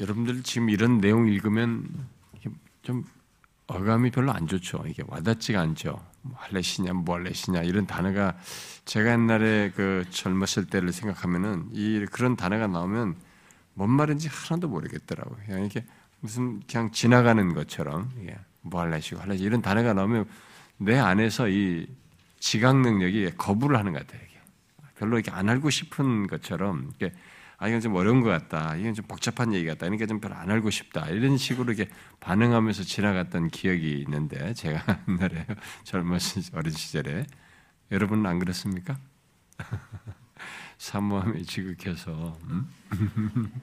여러분들 지금 이런 내용 읽으면 좀 어감이 별로 안 좋죠. 이게 와닿지가 않죠. 뭐 할래시냐, 뭐 할래시냐 이런 단어가 제가 옛날에 그 젊었을 때를 생각하면은 이 그런 단어가 나오면 뭔 말인지 하나도 모르겠더라고요. 그냥 이렇게 무슨 그냥 지나가는 것처럼 예, 뭐 할래시고 할래시 이런 단어가 나오면 내 안에서 이 지각 능력이 거부를 하는 것 같아요. 별로 이렇게 안 알고 싶은 것처럼 이렇게 아 이건 좀 어려운 것 같다. 이건 좀 복잡한 얘기 같다. 그러니까 좀 별로 안 알고 싶다. 이런 식으로 이렇게 반응하면서 지나갔던 기억이 있는데 제가 옛날에 젊었을 어린 시절에 여러분은 안 그렇습니까? 사모함이 지극해서 음?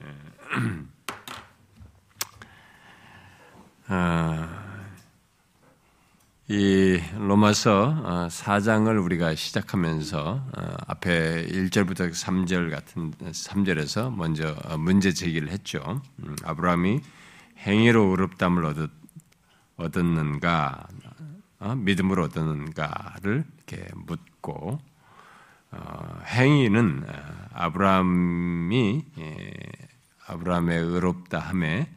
아, 이 로마서 4장을 어, 우리가 시작하면서 어, 앞에 1절부터 3절 같은 3절에서 먼저 어, 문제 제기를 했죠. 음, 아브라함이 행위로 의롭담을 얻었는가, 믿음으로 얻었는가를 이렇게 묻고 행위는 아브라함이 예, 아브라함의 의롭다 함에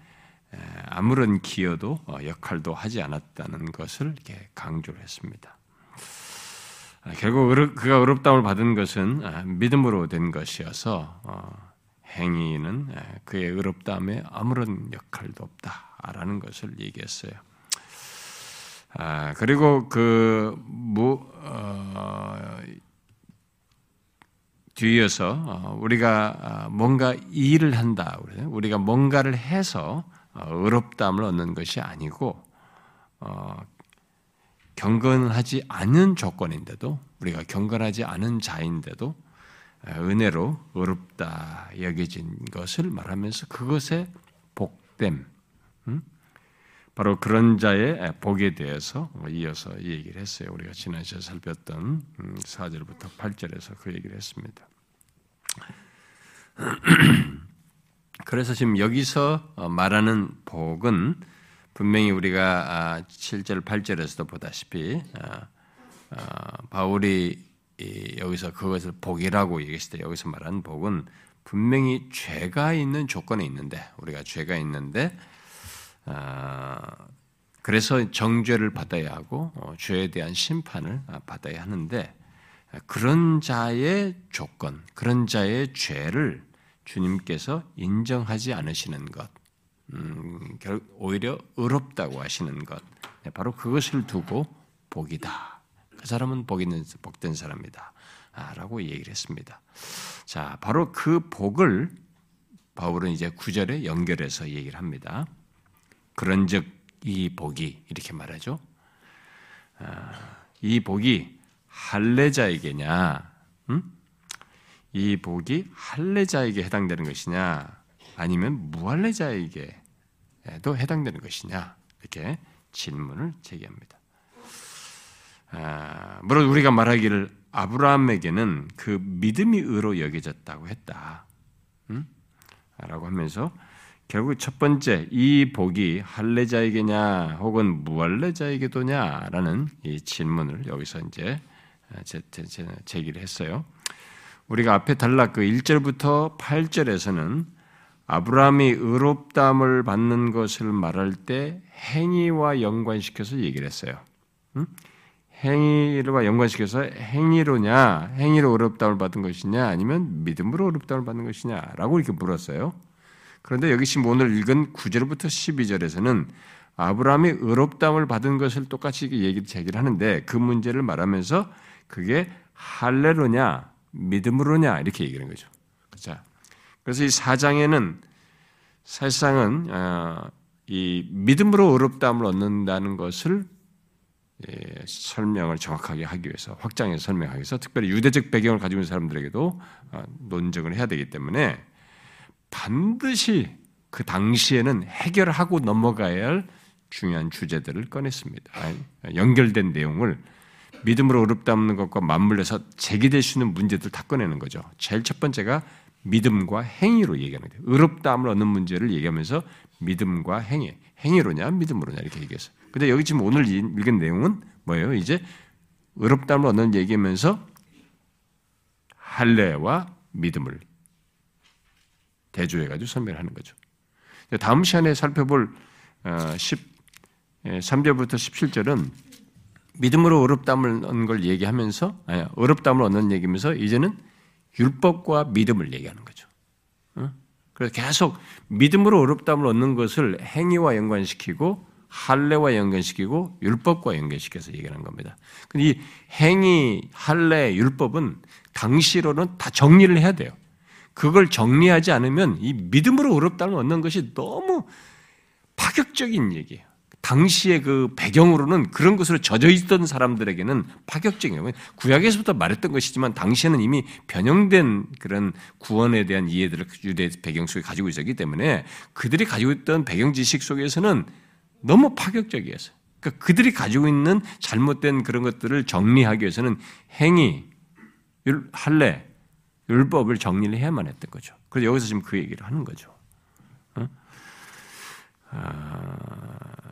아무런 기여도 어, 역할도 하지 않았다는 것을 이렇게 강조를 했습니다. 아, 결국 그가 의롭다움을 받은 것은 아, 믿음으로 된 것이어서 어, 행위는 그의 의롭다함에 아무런 역할도 없다라는 것을 얘기했어요. 아, 그리고 그 뭐, 어, 뒤이어서 우리가 뭔가 일을 한다, 우리가 뭔가를 해서 어, 의롭다함을 얻는 것이 아니고 어, 경건하지 않은 조건인데도 우리가 경건하지 않은 자인데도 어, 은혜로 의롭다 여겨진 것을 말하면서 그것의 복됨, 음? 바로 그런 자의 복에 대해서 이어서 얘기를 했어요. 우리가 지난 시간에 살폈던 4절부터 음, 8절에서 그 얘기를 했습니다. 그래서 지금 여기서 어, 말하는 복은 분명히 우리가 7절, 아, 8절에서도 보다시피 아, 아, 바울이 여기서 그것을 복이라고 얘기했을 때 여기서 말하는 복은 분명히 죄가 있는 조건에 있는데 우리가 죄가 있는데 그래서 정죄를 받아야 하고 어, 죄에 대한 심판을 받아야 하는데 그런 자의 조건, 그런 자의 죄를 주님께서 인정하지 않으시는 것, 음, 오히려 의롭다고 하시는 것, 네, 바로 그것을 두고 복이다. 그 사람은 복 있는 복된 사람이다. 아, 라고 얘기를 했습니다. 자, 바로 그 복을 바울은 이제 구절에 연결해서 얘기를 합니다. 그런즉 이 복이 이렇게 말하죠. 아, 이 복이 할례자에게냐, 음? 이 복이 할례자에게 해당되는 것이냐 아니면 무할례자에게도 해당되는 것이냐 이렇게 질문을 제기합니다. 아, 물론 우리가 말하기를 아브라함에게는 그 믿음이 의로 여겨졌다고 했다. 음? 라고 하면서 결국 첫 번째 이 복이 할례자에게냐 혹은 무할례자에게도냐라는 이 질문을 여기서 이제 제기를 했어요. 우리가 앞에 달락 그 1절부터 8절에서는 아브라함이 의롭담을 받는 것을 말할 때 행위와 연관시켜서 얘기를 했어요. 응? 행위와 연관시켜서 행위로냐, 행위로 의롭담을 받은 것이냐, 아니면 믿음으로 의롭담을 받는 것이냐라고 이렇게 물었어요. 그런데 여기 지금 오늘 읽은 9절부터 12절에서는 아브라함이 의롭담을 받은 것을 똑같이 얘기를 하는데 그 문제를 말하면서 그게 할례로냐, 믿음으로냐 이렇게 얘기하는 거죠. 자, 그래서 이 사장에는 사실상은 어, 이 믿음으로 의롭다함을 얻는다는 것을 예, 설명을 정확하게 하기 위해서 확장해서 설명하기 위해서 특별히 유대적 배경을 가지고 있는 사람들에게도 어, 논증을 해야 되기 때문에 반드시 그 당시에는 해결하고 넘어가야 할 중요한 주제들을 꺼냈습니다. 연결된 내용을 믿음으로 어렵다는 것과 맞물려서 제기될 수 있는 문제들 다 꺼내는 거죠. 제일 첫 번째가 믿음과 행위로 얘기하는 거예요. 의롭다함을 얻는 문제를 얘기하면서 믿음과 행위, 행위로냐 믿음으로냐 이렇게 얘기했어요. 근데 여기 지금 오늘 읽은 내용은 뭐예요? 이제 의롭다함을 얻는 얘기하면서 할례와 믿음을 대조해가지고 설명하는 거죠. 다음 시간에 살펴볼 13절부터 어, 17절은 믿음으로 어렵담을 얻는 걸 얘기하면서 아니, 어렵담을 얻는 얘기면서 이제는 율법과 믿음을 얘기하는 거죠. 어? 그래서 계속 믿음으로 어렵담을 얻는 것을 행위와 연관시키고 할례와 연관시키고 율법과 연관시켜서 얘기하는 겁니다. 근데 이 행위, 할례, 율법은 당시로는 다 정리를 해야 돼요. 그걸 정리하지 않으면 이 믿음으로 어렵다는 얻는 것이 너무 파격적인 얘기예요. 당시의 그 배경으로는 그런 것으로 젖어 있던 사람들에게는 파격적이에요. 구약에서부터 말했던 것이지만 당시에는 이미 변형된 그런 구원에 대한 이해들을 유대 배경 속에 가지고 있었기 때문에 그들이 가지고 있던 배경 지식 속에서는 너무 파격적이었어요. 그러니까 그들이 가지고 있는 잘못된 그런 것들을 정리하기 위해서는 행위, 할례, 율법을 정리를 해야만 했던 거죠. 그래서 여기서 지금 그 얘기를 하는 거죠. 어? 아,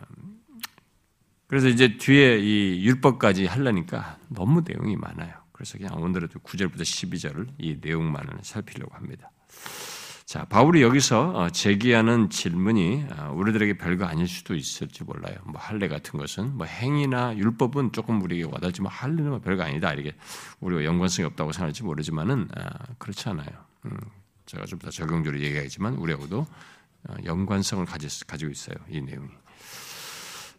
그래서 이제 뒤에 이 율법까지 하려니까 너무 내용이 많아요. 그래서 그냥 오늘은 9절부터 12절을 이 내용만을 살피려고 합니다. 자, 바울이 여기서 어, 제기하는 질문이 어, 우리들에게 별거 아닐 수도 있을지 몰라요. 뭐 할례 같은 것은 뭐 행위나 율법은 조금 우리에게 와닿지만 할례는 뭐 별거 아니다 이렇게 우리가 연관성이 없다고 생각할지 모르지만은 아, 그렇지 않아요. 음, 제가 좀 더 적용적으로 얘기하겠지만 우리하고도 어, 연관성을 가지고 있어요. 이 내용이.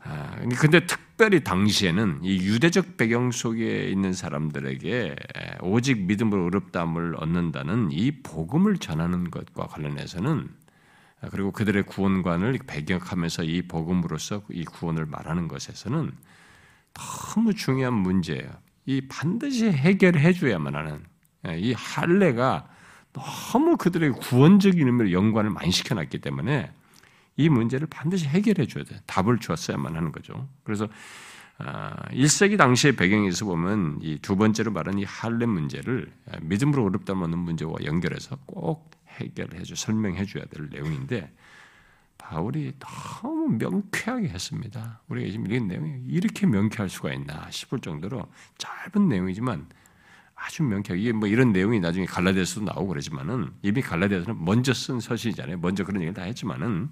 아, 근데 특별히 당시에는 이 유대적 배경 속에 있는 사람들에게 오직 믿음으로 어렵담을 얻는다는 이 복음을 전하는 것과 관련해서는 아, 그리고 그들의 구원관을 배경하면서 이 복음으로서 이 구원을 말하는 것에서는 너무 중요한 문제예요. 이 반드시 해결해 줘야만 하는 이 할례가 너무 그들의 구원적인 의미로 연관을 많이 시켜놨기 때문에 이 문제를 반드시 해결해 줘야 돼. 답을 주었어야만 하는 거죠. 그래서 1세기 아, 당시의 배경에서 보면 이 두 번째로 말한 이 할렘 문제를 믿음으로 어렵다 하는 문제와 연결해서 꼭 해결해 줘, 설명해 줘야 될 내용인데 바울이 너무 명쾌하게 했습니다. 우리가 지금 읽은 내용이 이렇게 명쾌할 수가 있나 싶을 정도로 짧은 내용이지만 아주 명쾌하게 이게 뭐 이런 내용이 나중에 갈라디아서도 나오고 그러지만은 이미 갈라디아서는 먼저 쓴 서신이잖아요. 먼저 그런 얘기를 다 했지만은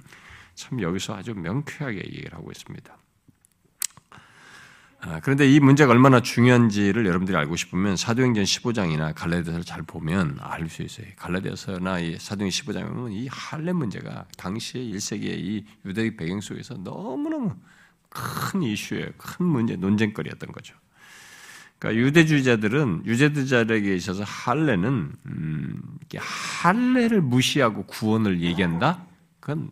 참 여기서 아주 명쾌하게 얘기를 하고 있습니다. 아, 그런데 이 문제가 얼마나 중요한지를 여러분들이 알고 싶으면 사도행전 15장이나 갈라디아서를 잘 보면 알 수 있어요. 갈라디아서나 이 사도행전 15장에 보면 이 할례 문제가 당시의 1세기의 이 유대의 배경 속에서 너무너무 큰 이슈예요. 큰 문제, 논쟁거리였던 거죠. 그러니까 유대주의자들은 유대주의자들에게 있어서 할례는 음, 할례를 무시하고 구원을 얘기한다. 그건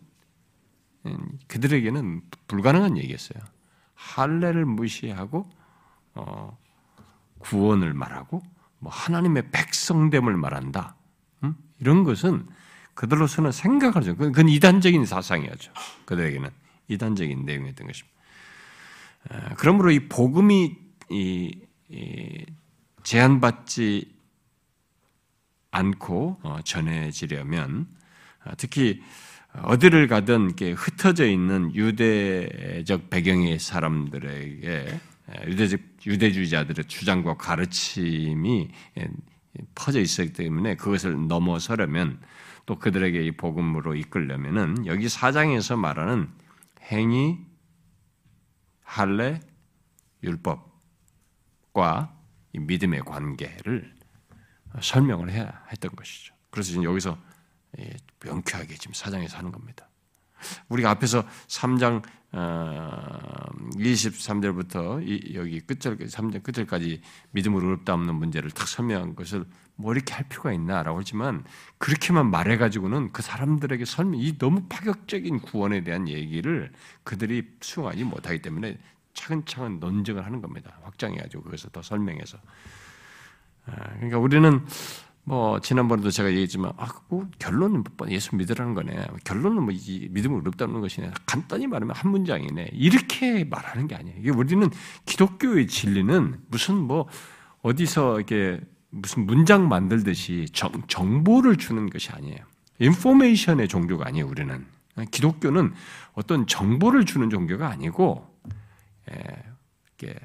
그들에게는 불가능한 얘기였어요. 할례를 무시하고 어, 구원을 말하고 뭐 하나님의 백성됨을 말한다. 음? 이런 것은 그들로서는 생각을 죠 그건 이단적인 사상이었죠. 그들에게는 이단적인 내용이었던 것입니다. 그러므로 이 복음이 이, 이 제한받지 않고 어, 전해지려면 어, 특히 어디를 가든 이렇게 흩어져 있는 유대적 배경의 사람들에게 유대적 유대주의자들의 주장과 가르침이 퍼져 있었기 때문에 그것을 넘어서려면 또 그들에게 이 복음으로 이끌려면은 여기 사장에서 말하는 행위, 할례, 율법과 믿음의 관계를 설명을 해야 했던 것이죠. 그래서 지금 여기서 예, 명쾌하게 지금 사장에서 하는 겁니다. 우리가 앞에서 3장 23절부터 어, 여기 끝절 3장 끝절까지 믿음으로 어렵다 없는 문제를 탁 설명한 것을 뭐 이렇게 할 필요가 있나라고 하지만 그렇게만 말해 가지고는 그 사람들에게 설명 이 너무 파격적인 구원에 대한 얘기를 그들이 수용하지 못하기 때문에 차근차근 논쟁을 하는 겁니다. 확장해 가지고 그것을 더 설명해서. 아, 그러니까 우리는 뭐 지난번에도 제가 얘기했지만 아, 뭐 결론은 뭐 예수 믿으라는 거네. 결론은 뭐 믿음을 어렵다는 것이네. 간단히 말하면 한 문장이네. 이렇게 말하는 게 아니에요. 이게 우리는 기독교의 진리는 무슨 뭐 어디서 이렇게 무슨 문장 만들듯이 정, 정보를 주는 것이 아니에요. 인포메이션의 종교가 아니에요. 우리는 기독교는 어떤 정보를 주는 종교가 아니고 예, 이렇게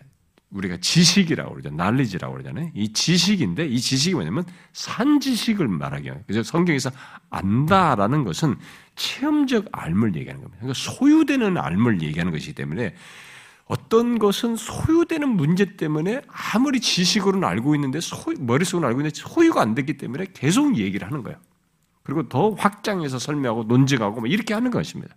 우리가 지식이라고 그러죠. 날리지라고 그러잖아요. 이 지식인데 이 지식이 뭐냐면 산 지식을 말하기 위해 그래서 성경에서 안다라는 것은 체험적 알물 얘기하는 겁니다. 그러니까 소유되는 알물 얘기하는 것이기 때문에 어떤 것은 소유되는 문제 때문에 아무리 지식으로는 알고 있는데 소유, 머릿속으로 알고 있는데 소유가 안 됐기 때문에 계속 얘기를 하는 거예요. 그리고 더 확장해서 설명하고 논증하고 뭐 이렇게 하는 것입니다.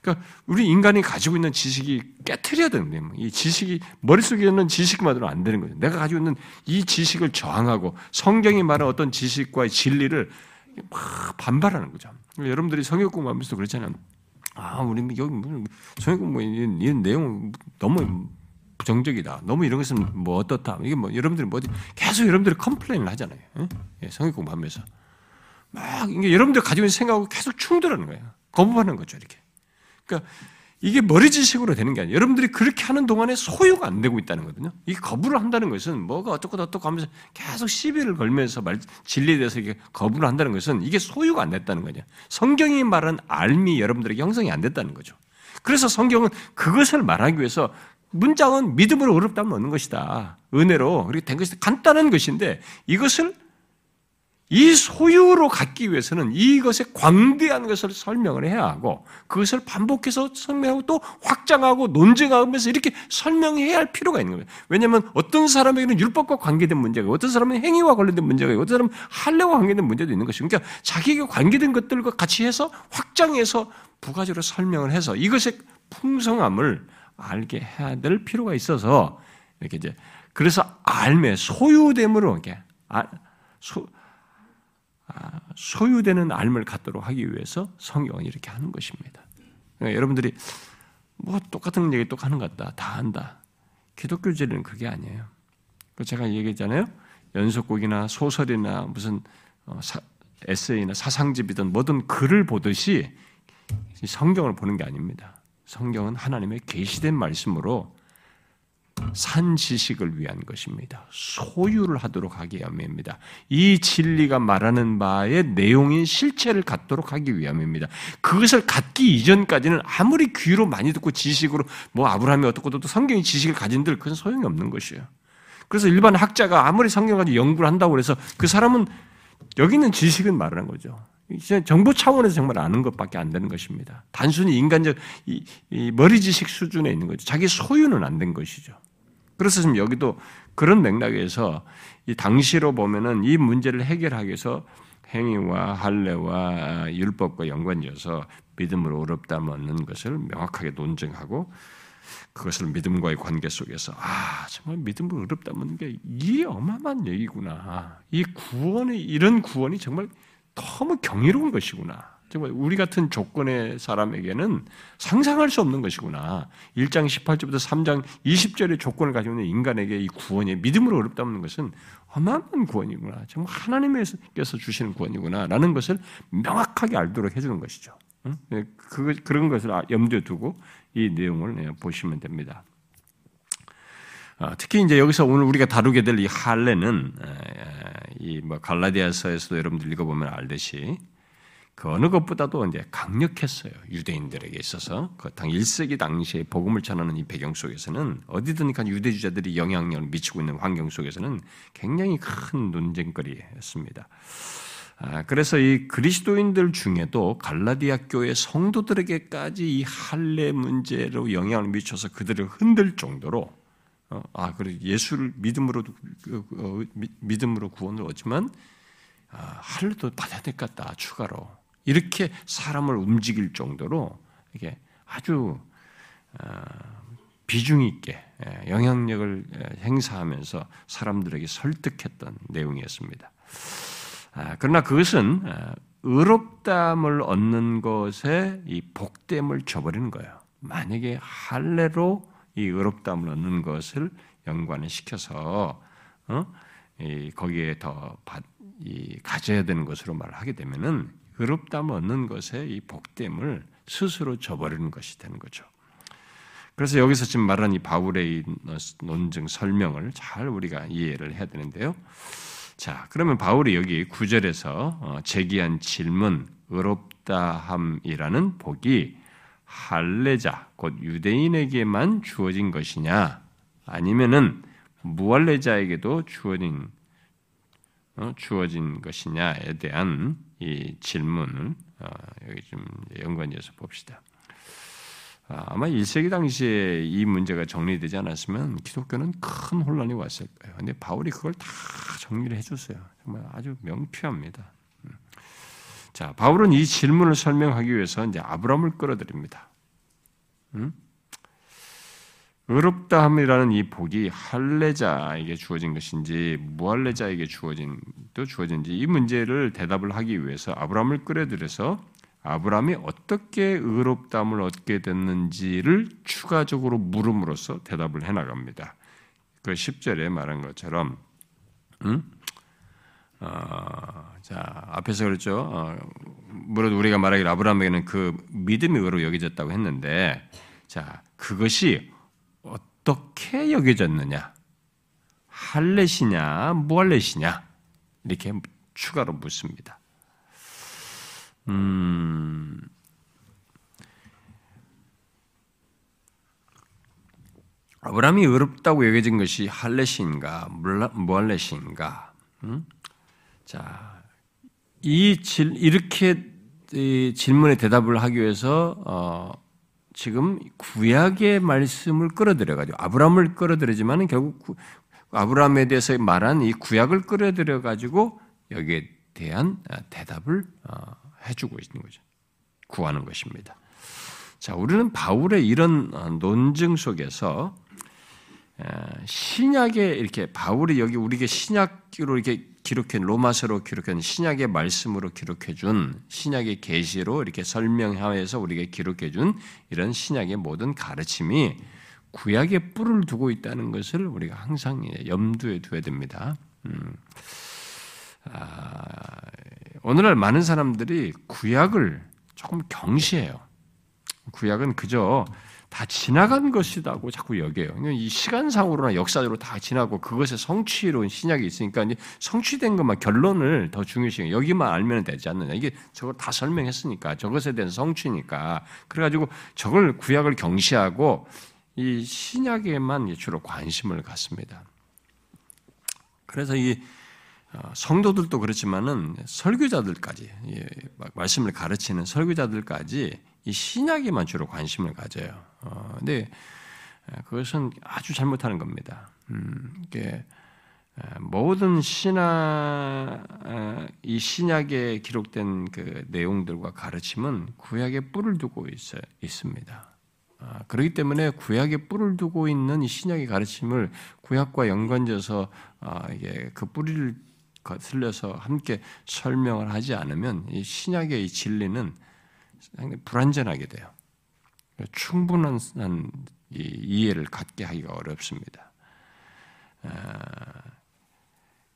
그러니까 우리 인간이 가지고 있는 지식이 깨트려야 되는데 뭐이 지식이 머릿속에 있는 지식만으로 안 되는 거죠. 내가 가지고 있는 이 지식을 저항하고 성경이 말하는 어떤 지식과의 진리를 막 반발하는 거죠. 여러분들이 성경 공부하면서 그렇잖아요. 아, 우리 뭐 여기 뭐 성경 공부 이런 내용 너무 부정적이다. 너무 이런 것은 뭐 어떻다. 이게 뭐 여러분들이 뭐 계속 여러분들이 컴플레인을 하잖아요. 예? 성경 공부하면서 막 이게 여러분들 가지고 있는 생각하고 계속 충돌하는 거예요. 거부하는 거죠, 이렇게. 그러니까 이게 머리 지식으로 되는 게 아니에요. 여러분들이 그렇게 하는 동안에 소유가 안 되고 있다는 거거든요. 이 거부를 한다는 것은 뭐가 어떻고 어떻고 하면서 계속 시비를 걸면서 말, 진리에 대해서 이게 거부를 한다는 것은 이게 소유가 안 됐다는 거죠. 성경이 말한 알미 여러분들에게 형성이 안 됐다는 거죠. 그래서 성경은 그것을 말하기 위해서 문장은 믿음으로 어렵다면 얻는 것이다. 은혜로 그렇게 된 것이 간단한 것인데 이것을 이 소유로 갖기 위해서는 이것의 광대한 것을 설명을 해야 하고 그것을 반복해서 설명하고 또 확장하고 논증하면서 이렇게 설명해야 할 필요가 있는 거예요. 왜냐하면 어떤 사람에게는 율법과 관계된 문제가 어떤 사람은 행위와 관련된 문제가 어떤 사람은 할례와 관계된 문제도 있는 것이고 그러니까 자기에게 관계된 것들과 같이 해서 확장해서 부가적으로 설명을 해서 이것의 풍성함을 알게 해야 될 필요가 있어서 이렇게 이제 그래서 알매 소유됨으로 이렇게 아, 소, 아, 소유되는 알을 갖도록 하기 위해서 성경은 이렇게 하는 것입니다. 그러니까 여러분들이 뭐 똑같은 얘기 똑 하는 것 같다. 다 한다. 기독교 진리는 그게 아니에요. 그 제가 얘기했잖아요. 연속곡이나 소설이나 무슨 어, 사, 에세이나 사상집이든 뭐든 글을 보듯이 성경을 보는 게 아닙니다. 성경은 하나님의 계시된 말씀으로 산 지식을 위한 것입니다. 소유를 하도록 하기 위함입니다. 이 진리가 말하는 바의 내용인 실체를 갖도록 하기 위함입니다. 그것을 갖기 이전까지는 아무리 귀로 많이 듣고 지식으로 뭐 아브라함이 어떻고 또 성경의 지식을 가진들 그건 소용이 없는 것이에요. 그래서 일반 학자가 아무리 성경 가지고 연구를 한다고 해서 그 사람은 여기 있는 지식은 말하는 거죠. 정보 차원에서 정말 아는 것밖에 안 되는 것입니다. 단순히 인간적 이, 이 머리 지식 수준에 있는 거죠. 자기 소유는 안 된 것이죠. 그래서 지금 여기도 그런 맥락에서 이 당시로 보면은 이 문제를 해결하기 위해서 행위와 할례와 율법과 연관지어서 믿음으로 어렵다 먹는 것을 명확하게 논증하고 그것을 믿음과의 관계 속에서 아 정말 믿음으로 어렵다 먹는 게 이 어마어마한 얘기구나. 이 구원이 이런 구원이 정말 너무 경이로운 것이구나. 정말 우리 같은 조건의 사람에게는 상상할 수 없는 것이구나. 1장 18절부터 3장 20절의 조건을 가지고 있는 인간에게 이 구원이 믿음으로 어렵다는 것은 어마어마한 구원이구나. 정말 하나님께서 주시는 구원이구나. 라는 것을 명확하게 알도록 해주는 것이죠. 네, 그, 그런 것을 아, 염두에 두고 이 내용을 네, 보시면 됩니다. 아, 특히 이제 여기서 오늘 우리가 다루게 될 이 할례는 이 뭐 갈라디아서에서도 여러분들 읽어보면 알듯이 그 어느 것보다도 이제 강력했어요. 유대인들에게 있어서. 그 당 1세기 당시에 복음을 전하는 이 배경 속에서는 어디든 간 유대주자들이 영향력을 미치고 있는 환경 속에서는 굉장히 큰 논쟁거리였습니다. 아, 그래서 이 그리스도인들 중에도 갈라디아 교회 성도들에게까지 이 할례 문제로 영향을 미쳐서 그들을 흔들 정도로 어, 아 그래 예수를 믿음으로 그, 어, 믿음으로 구원을 얻지만 아, 할례도 받아야 될 것 같다 추가로 이렇게 사람을 움직일 정도로 이게 아주 어, 비중 있게 예, 영향력을 예, 행사하면서 사람들에게 설득했던 내용이었습니다. 아, 그러나 그것은 어, 의롭담을 얻는 것에 이 복됨을 줘버리는 거예요. 만약에 할례로 이 의롭담을 얻는 것을 연관을 시켜서 어? 거기에 더 가져야 되는 것으로 말하게 되면은 의롭다함 얻는 것에 이 복됨을 스스로 저버리는 것이 되는 거죠. 그래서 여기서 지금 말하는 이 바울의 논증 설명을 잘 우리가 이해를 해야 되는데요. 자, 그러면 바울이 여기 구절에서 어, 제기한 질문, 의롭다함이라는 복이 할례자, 곧 유대인에게만 주어진 것이냐? 아니면은 무할례자에게도 주어진 어, 주어진 것이냐에 대한 이 질문을 어, 여기 좀 연관지어서 봅시다. 아, 아마 1세기 당시에 이 문제가 정리되지 않았으면 기독교는 큰 혼란이 왔을 거예요. 근데 바울이 그걸 다 정리를 해줬어요. 정말 아주 명쾌합니다. 음. 자, 바울은 이 질문을 설명하기 위해서 이제 아브라함을 끌어들입니다. 음? 의롭다함이라는 이 복이 할례자에게 주어진 것인지 무할례자에게 주어진 또 주어진지 이 문제를 대답을 하기 위해서 아브라함을 끌어들여서 아브라함이 어떻게 의롭다함을 얻게 됐는지를 추가적으로 물음으로써 대답을 해 나갑니다. 그 10절에 말한 것처럼 음? 어, 자 앞에서 그랬죠. 어, 물론 우리가 말하기를 아브라함에게는 그 믿음이 의로 여겨졌다고 했는데 자 그것이 어떻게 여겨졌느냐? 할렛이냐, 무할렛이냐? 이렇게 추가로 묻습니다. 음, 아브라함이 의롭다고 여겨진 것이 할렛인가, 무할렛인가? 음? 자, 이 질, 이렇게 이 질문에 대답을 하기 위해서 어, 지금 구약의 말씀을 끌어들여 가지고 아브라함을 끌어들이지만은 결국 구, 아브라함에 대해서 말한 이 구약을 끌어들여 가지고 여기에 대한 아, 대답을 어, 해주고 있는 거죠. 구하는 것입니다. 자, 우리는 바울의 이런 어, 논증 속에서 신약에 이렇게 바울이 여기 우리에게 신약으로 이렇게 기록해 로마서로 기록한 신약의 말씀으로 기록해 준 신약의 계시로 이렇게 설명하여서 우리에게 기록해 준 이런 신약의 모든 가르침이 구약에 뿔을 두고 있다는 것을 우리가 항상 염두에 두어야 됩니다. 음. 아, 오늘날 많은 사람들이 구약을 조금 경시해요. 구약은 그저 다 지나간 것이다고 자꾸 여겨요. 이 시간상으로나 역사적으로 다 지나고 그것의 성취로 신약이 있으니까 성취된 것만 결론을 더 중요시 여기만 알면 되지 않느냐. 이게 저걸 다 설명했으니까 저것에 대한 성취니까 그래가지고 저걸 구약을 경시하고 이 신약에만 주로 관심을 갖습니다. 그래서 이 어, 성도들도 그렇지만은 설교자들까지 말씀을 가르치는 설교자들까지 이 신약에만 주로 관심을 가져요. 어, 근데 그것은 아주 잘못하는 겁니다. 음, 이게 모든 신화 이 신약에 기록된 그 내용들과 가르침은 구약에 뿔을 두고 있어 있습니다. 아, 그렇기 때문에 구약에 뿔을 두고 있는 이 신약의 가르침을 구약과 연관져서 아, 이게 그 뿌리를 거슬려서 함께 설명을 하지 않으면 이 신약의 이 진리는 상당히 불완전하게 돼요. 충분한 이해를 갖게 하기가 어렵습니다. 아,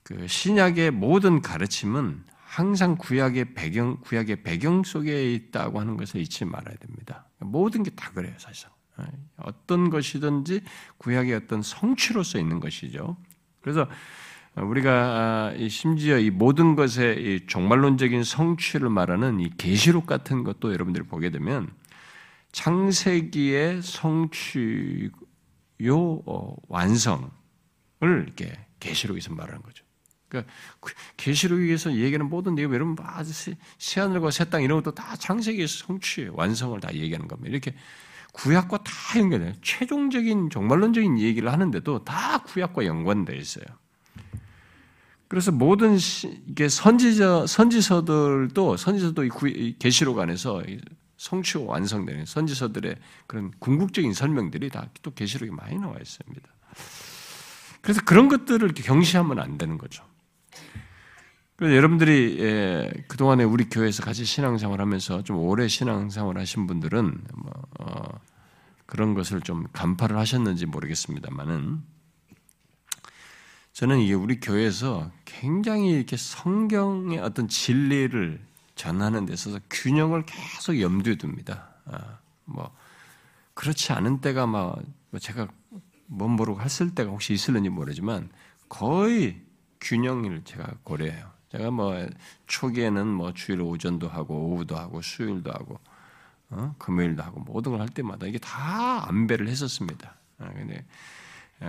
그 신약의 모든 가르침은 항상 구약의 배경, 구약의 배경 속에 있다고 하는 것을 잊지 말아야 됩니다. 모든 게 다 그래요, 사실. 아, 어떤 것이든지 구약의 어떤 성취로서 있는 것이죠. 그래서 우리가 아, 심지어 이 모든 것의 종말론적인 성취를 말하는 이 계시록 같은 것도 여러분들이 보게 되면 창세기의 성취요 어, 완성을 이렇게 계시록에서 말하는 거죠. 그러니까 그 계시록에서 얘기하는 모든 내용 여러분 아주 새하늘과 새 땅 이런 것도 다 창세기의 성취 완성을 다 얘기하는 겁니다. 이렇게 구약과 다 연결돼요. 최종적인 종말론적인 얘기를 하는데도 다 구약과 연관되어 있어요. 그래서 모든 이게 선지자 선지서들도 선지서도 이 계시록 안에서 성취고 완성되는 선지서들의 그런 궁극적인 설명들이 다 또 계시록에 많이 나와 있습니다. 그래서 그런 것들을 경시하면 안 되는 거죠. 그래서 여러분들이 예, 그 동안에 우리 교회에서 같이 신앙생활 하면서 좀 오래 신앙생활 하신 분들은 뭐, 어, 그런 것을 좀 간파를 하셨는지 모르겠습니다만은 저는 이게 우리 교회에서 굉장히 이렇게 성경의 어떤 진리를 전하는 데 있어서 균형을 계속 염두에 둡니다. 아, 뭐 그렇지 않은 때가 막뭐 제가 뭔 모르고 했을 때가 혹시 있을는지 모르지만 거의 균형을 제가 고려해요. 제가 뭐 초기에는 뭐 주일 오전도 하고 오후도 하고 수요일도 하고 어? 금요일도 하고 모든 걸 할 때마다 이게 다 안배를 했었습니다. 아, 근데 예,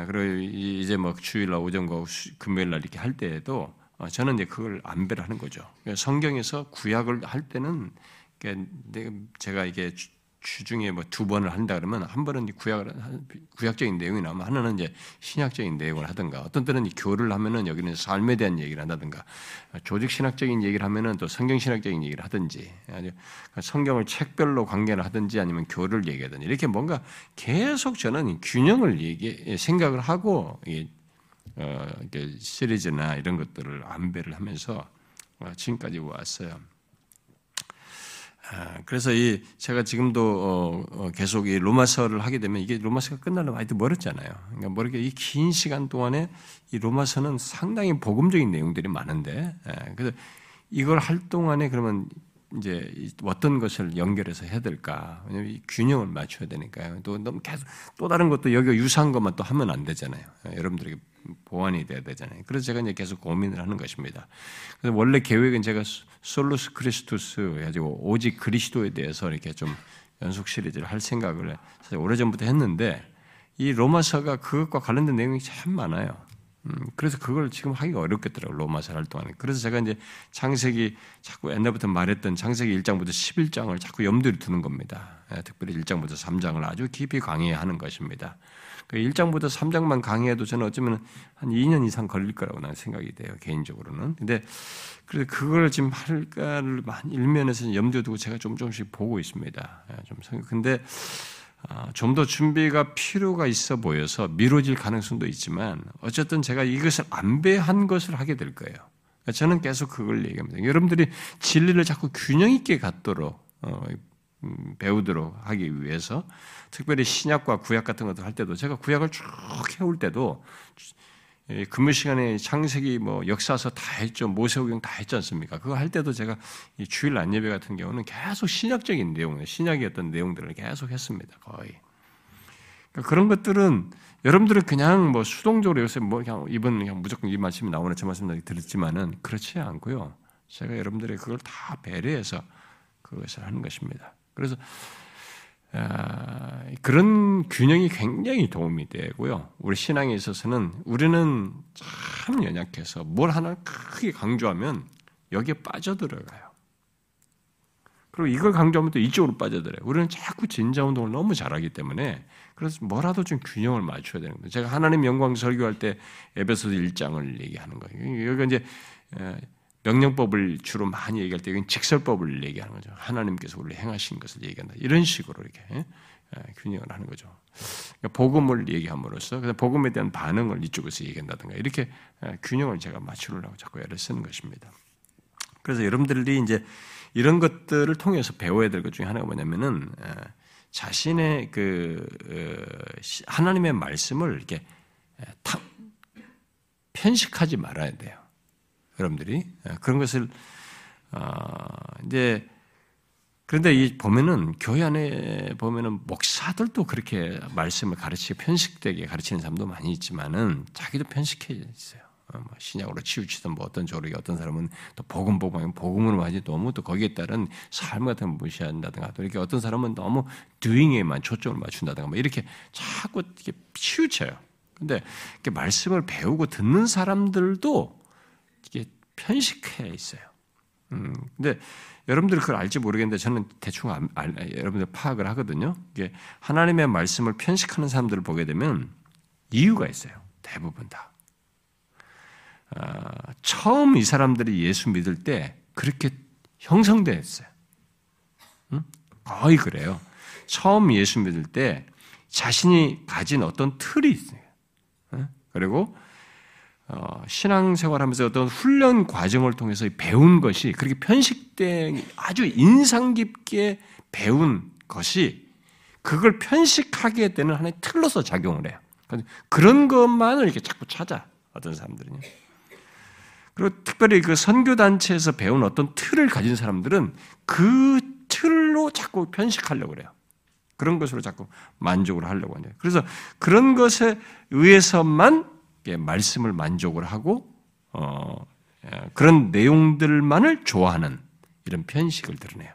그리고 이제 뭐 주일날 오전과 금요일날 이렇게 할 때에도 어, 저는 이제 그걸 안배를 하는 거죠. 그러니까 성경에서 구약을 할 때는 제가 이게 주중에 뭐 두 번을 한다 그러면 한 번은 구약 구약적인 내용이 나오면 하나는 이제 신약적인 내용을 하든가 어떤 때는 교를 하면은 여기는 삶에 대한 얘기를 한다든가 조직 신학적인 얘기를 하면은 또 성경 신학적인 얘기를 하든지 아니 성경을 책별로 관계를 하든지 아니면 교를 얘기하든지 이렇게 뭔가 계속 저는 균형을 얘기 생각을 하고 이 어, 시리즈나 이런 것들을 안배를 하면서 어, 지금까지 왔어요. 아, 그래서 이 제가 지금도 어, 어, 계속 이 로마서를 하게 되면 이게 로마서가 끝나려면 아직도 멀었잖아요. 그러니까 모르게 이 긴 시간 동안에 이 로마서는 상당히 복음적인 내용들이 많은데 예, 그래서 이걸 할 동안에 그러면 이제 어떤 것을 연결해서 해야 될까? 왜냐면 이 균형을 맞춰야 되니까요. 또 너무 계속 또 다른 것도 여기 유사한 것만 또 하면 안 되잖아요. 예, 여러분들에게 보완이 돼야 되잖아요. 그래서 제가 이제 계속 고민을 하는 것입니다. 그래서 원래 계획은 제가 솔루스 크리스투스 가지고 오직 그리스도에 대해서 이렇게 좀 연속 시리즈를 할 생각을 사실 오래 전부터 했는데 이 로마서가 그것과 관련된 내용이 참 많아요. 음, 그래서 그걸 지금 하기가 어렵겠더라고요. 로마서 할 동안에. 그래서 제가 이제 창세기 자꾸 옛날부터 말했던 창세기 1장부터 11장을 자꾸 염두에 두는 겁니다. 예, 특별히 1장부터 3장을 아주 깊이 강의하는 것입니다. 1장부터 그 3장만 강의해도 저는 어쩌면 한 2년 이상 걸릴 거라고 나는 생각이 돼요. 개인적으로는. 근데 그래서 그걸 지금 할까를 일면에서 염두에 두고 제가 좀 조금씩 보고 있습니다. 예, 좀 근데 아, 좀 더 준비가 필요가 있어 보여서 미뤄질 가능성도 있지만 어쨌든 제가 이것을 안배한 것을 하게 될 거예요. 그러니까 저는 계속 그걸 얘기합니다. 여러분들이 진리를 자꾸 균형 있게 갖도록 어, 음, 배우도록 하기 위해서 특별히 신약과 구약 같은 것들 할 때도 제가 구약을 쭉 해올 때도 근무 시간에 창세기 뭐 역사서 다 했죠. 모세오경 다 했지 않습니까? 그거 할 때도 제가 주일 안예배 같은 경우는 계속 신약적인 내용, 어떤 내용들을 계속 했습니다. 거의. 그러니까 그런 것들은 여러분들은 그냥 뭐 수동적으로 요새 뭐 그냥 이번 그냥 무조건 이 말씀이 나오는 저 말씀 들었지만은 그렇지 않고요. 제가 여러분들의 그걸 다 배려해서 그것을 하는 것입니다. 그래서 아, 그런 균형이 굉장히 도움이 되고요. 우리 신앙에 있어서는 우리는 참 연약해서 뭘 하나 크게 강조하면 여기에 빠져들어가요. 그리고 이걸 강조하면 또 이쪽으로 빠져들어요. 우리는 자꾸 진자 운동을 너무 잘하기 때문에 그래서 뭐라도 좀 균형을 맞춰야 되는 거예요. 제가 하나님 영광 설교할 때 에베소서 1장을 얘기하는 거예요. 여기가 이제 명령법을 주로 많이 얘기할 때 이건 직설법을 얘기하는 거죠. 하나님께서 우리 행하신 것을 얘기한다. 이런 식으로 이렇게 예? 예, 균형을 하는 거죠. 그러니까 복음을 얘기함으로써 복음에 대한 반응을 이쪽에서 얘기한다든가 이렇게 예, 균형을 제가 맞추려고 자꾸 애를 쓰는 것입니다. 그래서 여러분들이 이제 이런 것들을 통해서 배워야 될 것 중에 하나가 뭐냐면은 자신의 그 어, 하나님의 말씀을 이렇게 편식하지 말아야 돼요. 여러분들이 예, 그런 것을 어, 이제 그런데 이 보면은 교회 안에 보면은 목사들도 그렇게 말씀을 가르치고 편식되게 가르치는 사람도 많이 있지만은 자기도 편식해 있어요. 어, 뭐 신약으로 치우치든 뭐 어떤 조력이 어떤 사람은 또 복음 복음 복음으로 하지 너무 또 거기에 따른 삶 같은 걸 무시한다든가 또 이렇게 어떤 사람은 너무 doing에만 초점을 맞춘다든가 뭐 이렇게 자꾸 이렇게 치우쳐요. 근데 이렇게 말씀을 배우고 듣는 사람들도 편식해 있어요. 음, 근데 여러분들이 그걸 알지 모르겠는데 저는 대충 알, 알, 여러분들 파악을 하거든요. 이게 하나님의 말씀을 편식하는 사람들을 보게 되면 이유가 있어요. 대부분 다. 어, 처음 이 사람들이 예수 믿을 때 그렇게 형성됐어요. 음? 거의 그래요. 처음 예수 믿을 때 자신이 가진 어떤 틀이 있어요. 그리고 어, 신앙생활하면서 어떤 훈련 과정을 통해서 배운 것이 그렇게 편식된 아주 인상 깊게 배운 것이 그걸 편식하게 되는 하나의 틀로서 작용을 해요. 그런 것만을 이렇게 자꾸 찾아 어떤 사람들은요. 그리고 특별히 그 선교 단체에서 배운 어떤 틀을 가진 사람들은 그 틀로 자꾸 편식하려고 그래요. 그런 것으로 자꾸 만족을 하려고 하요 그래서 그런 것에 의해서만 말씀을 만족을 하고 어, 예, 그런 내용들만을 좋아하는 이런 편식을 드러내요.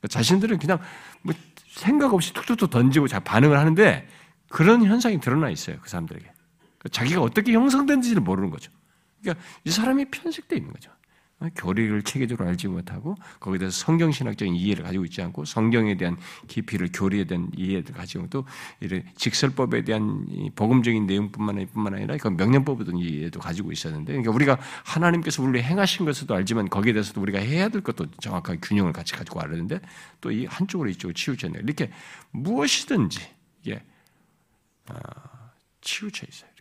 그러니까 자신들은 그냥 뭐 생각 없이 툭툭툭 던지고 잘 반응을 하는데 그런 현상이 드러나 있어요. 그 사람들에게. 자기가 어떻게 형성된지를 모르는 거죠. 그러니까 이 사람이 편식되어 있는 거죠. 교리를 체계적으로 알지 못하고 거기에 대해서 성경신학적인 이해를 가지고 있지 않고 성경에 대한 깊이를 교리에 대한 이해를 가지고 또 이런 직설법에 대한 복음적인 내용뿐만 아니라 그 명령법에 대한 이해도 가지고 있었는데 그러니까 우리가 하나님께서 우리 행하신 것도 알지만 거기에 대해서도 우리가 해야 될 것도 정확하게 균형을 같이 가지고 알았는데 또 이 한쪽으로 이쪽으로 치우쳤네 이렇게 무엇이든지 이게 아, 치우쳐 있어요.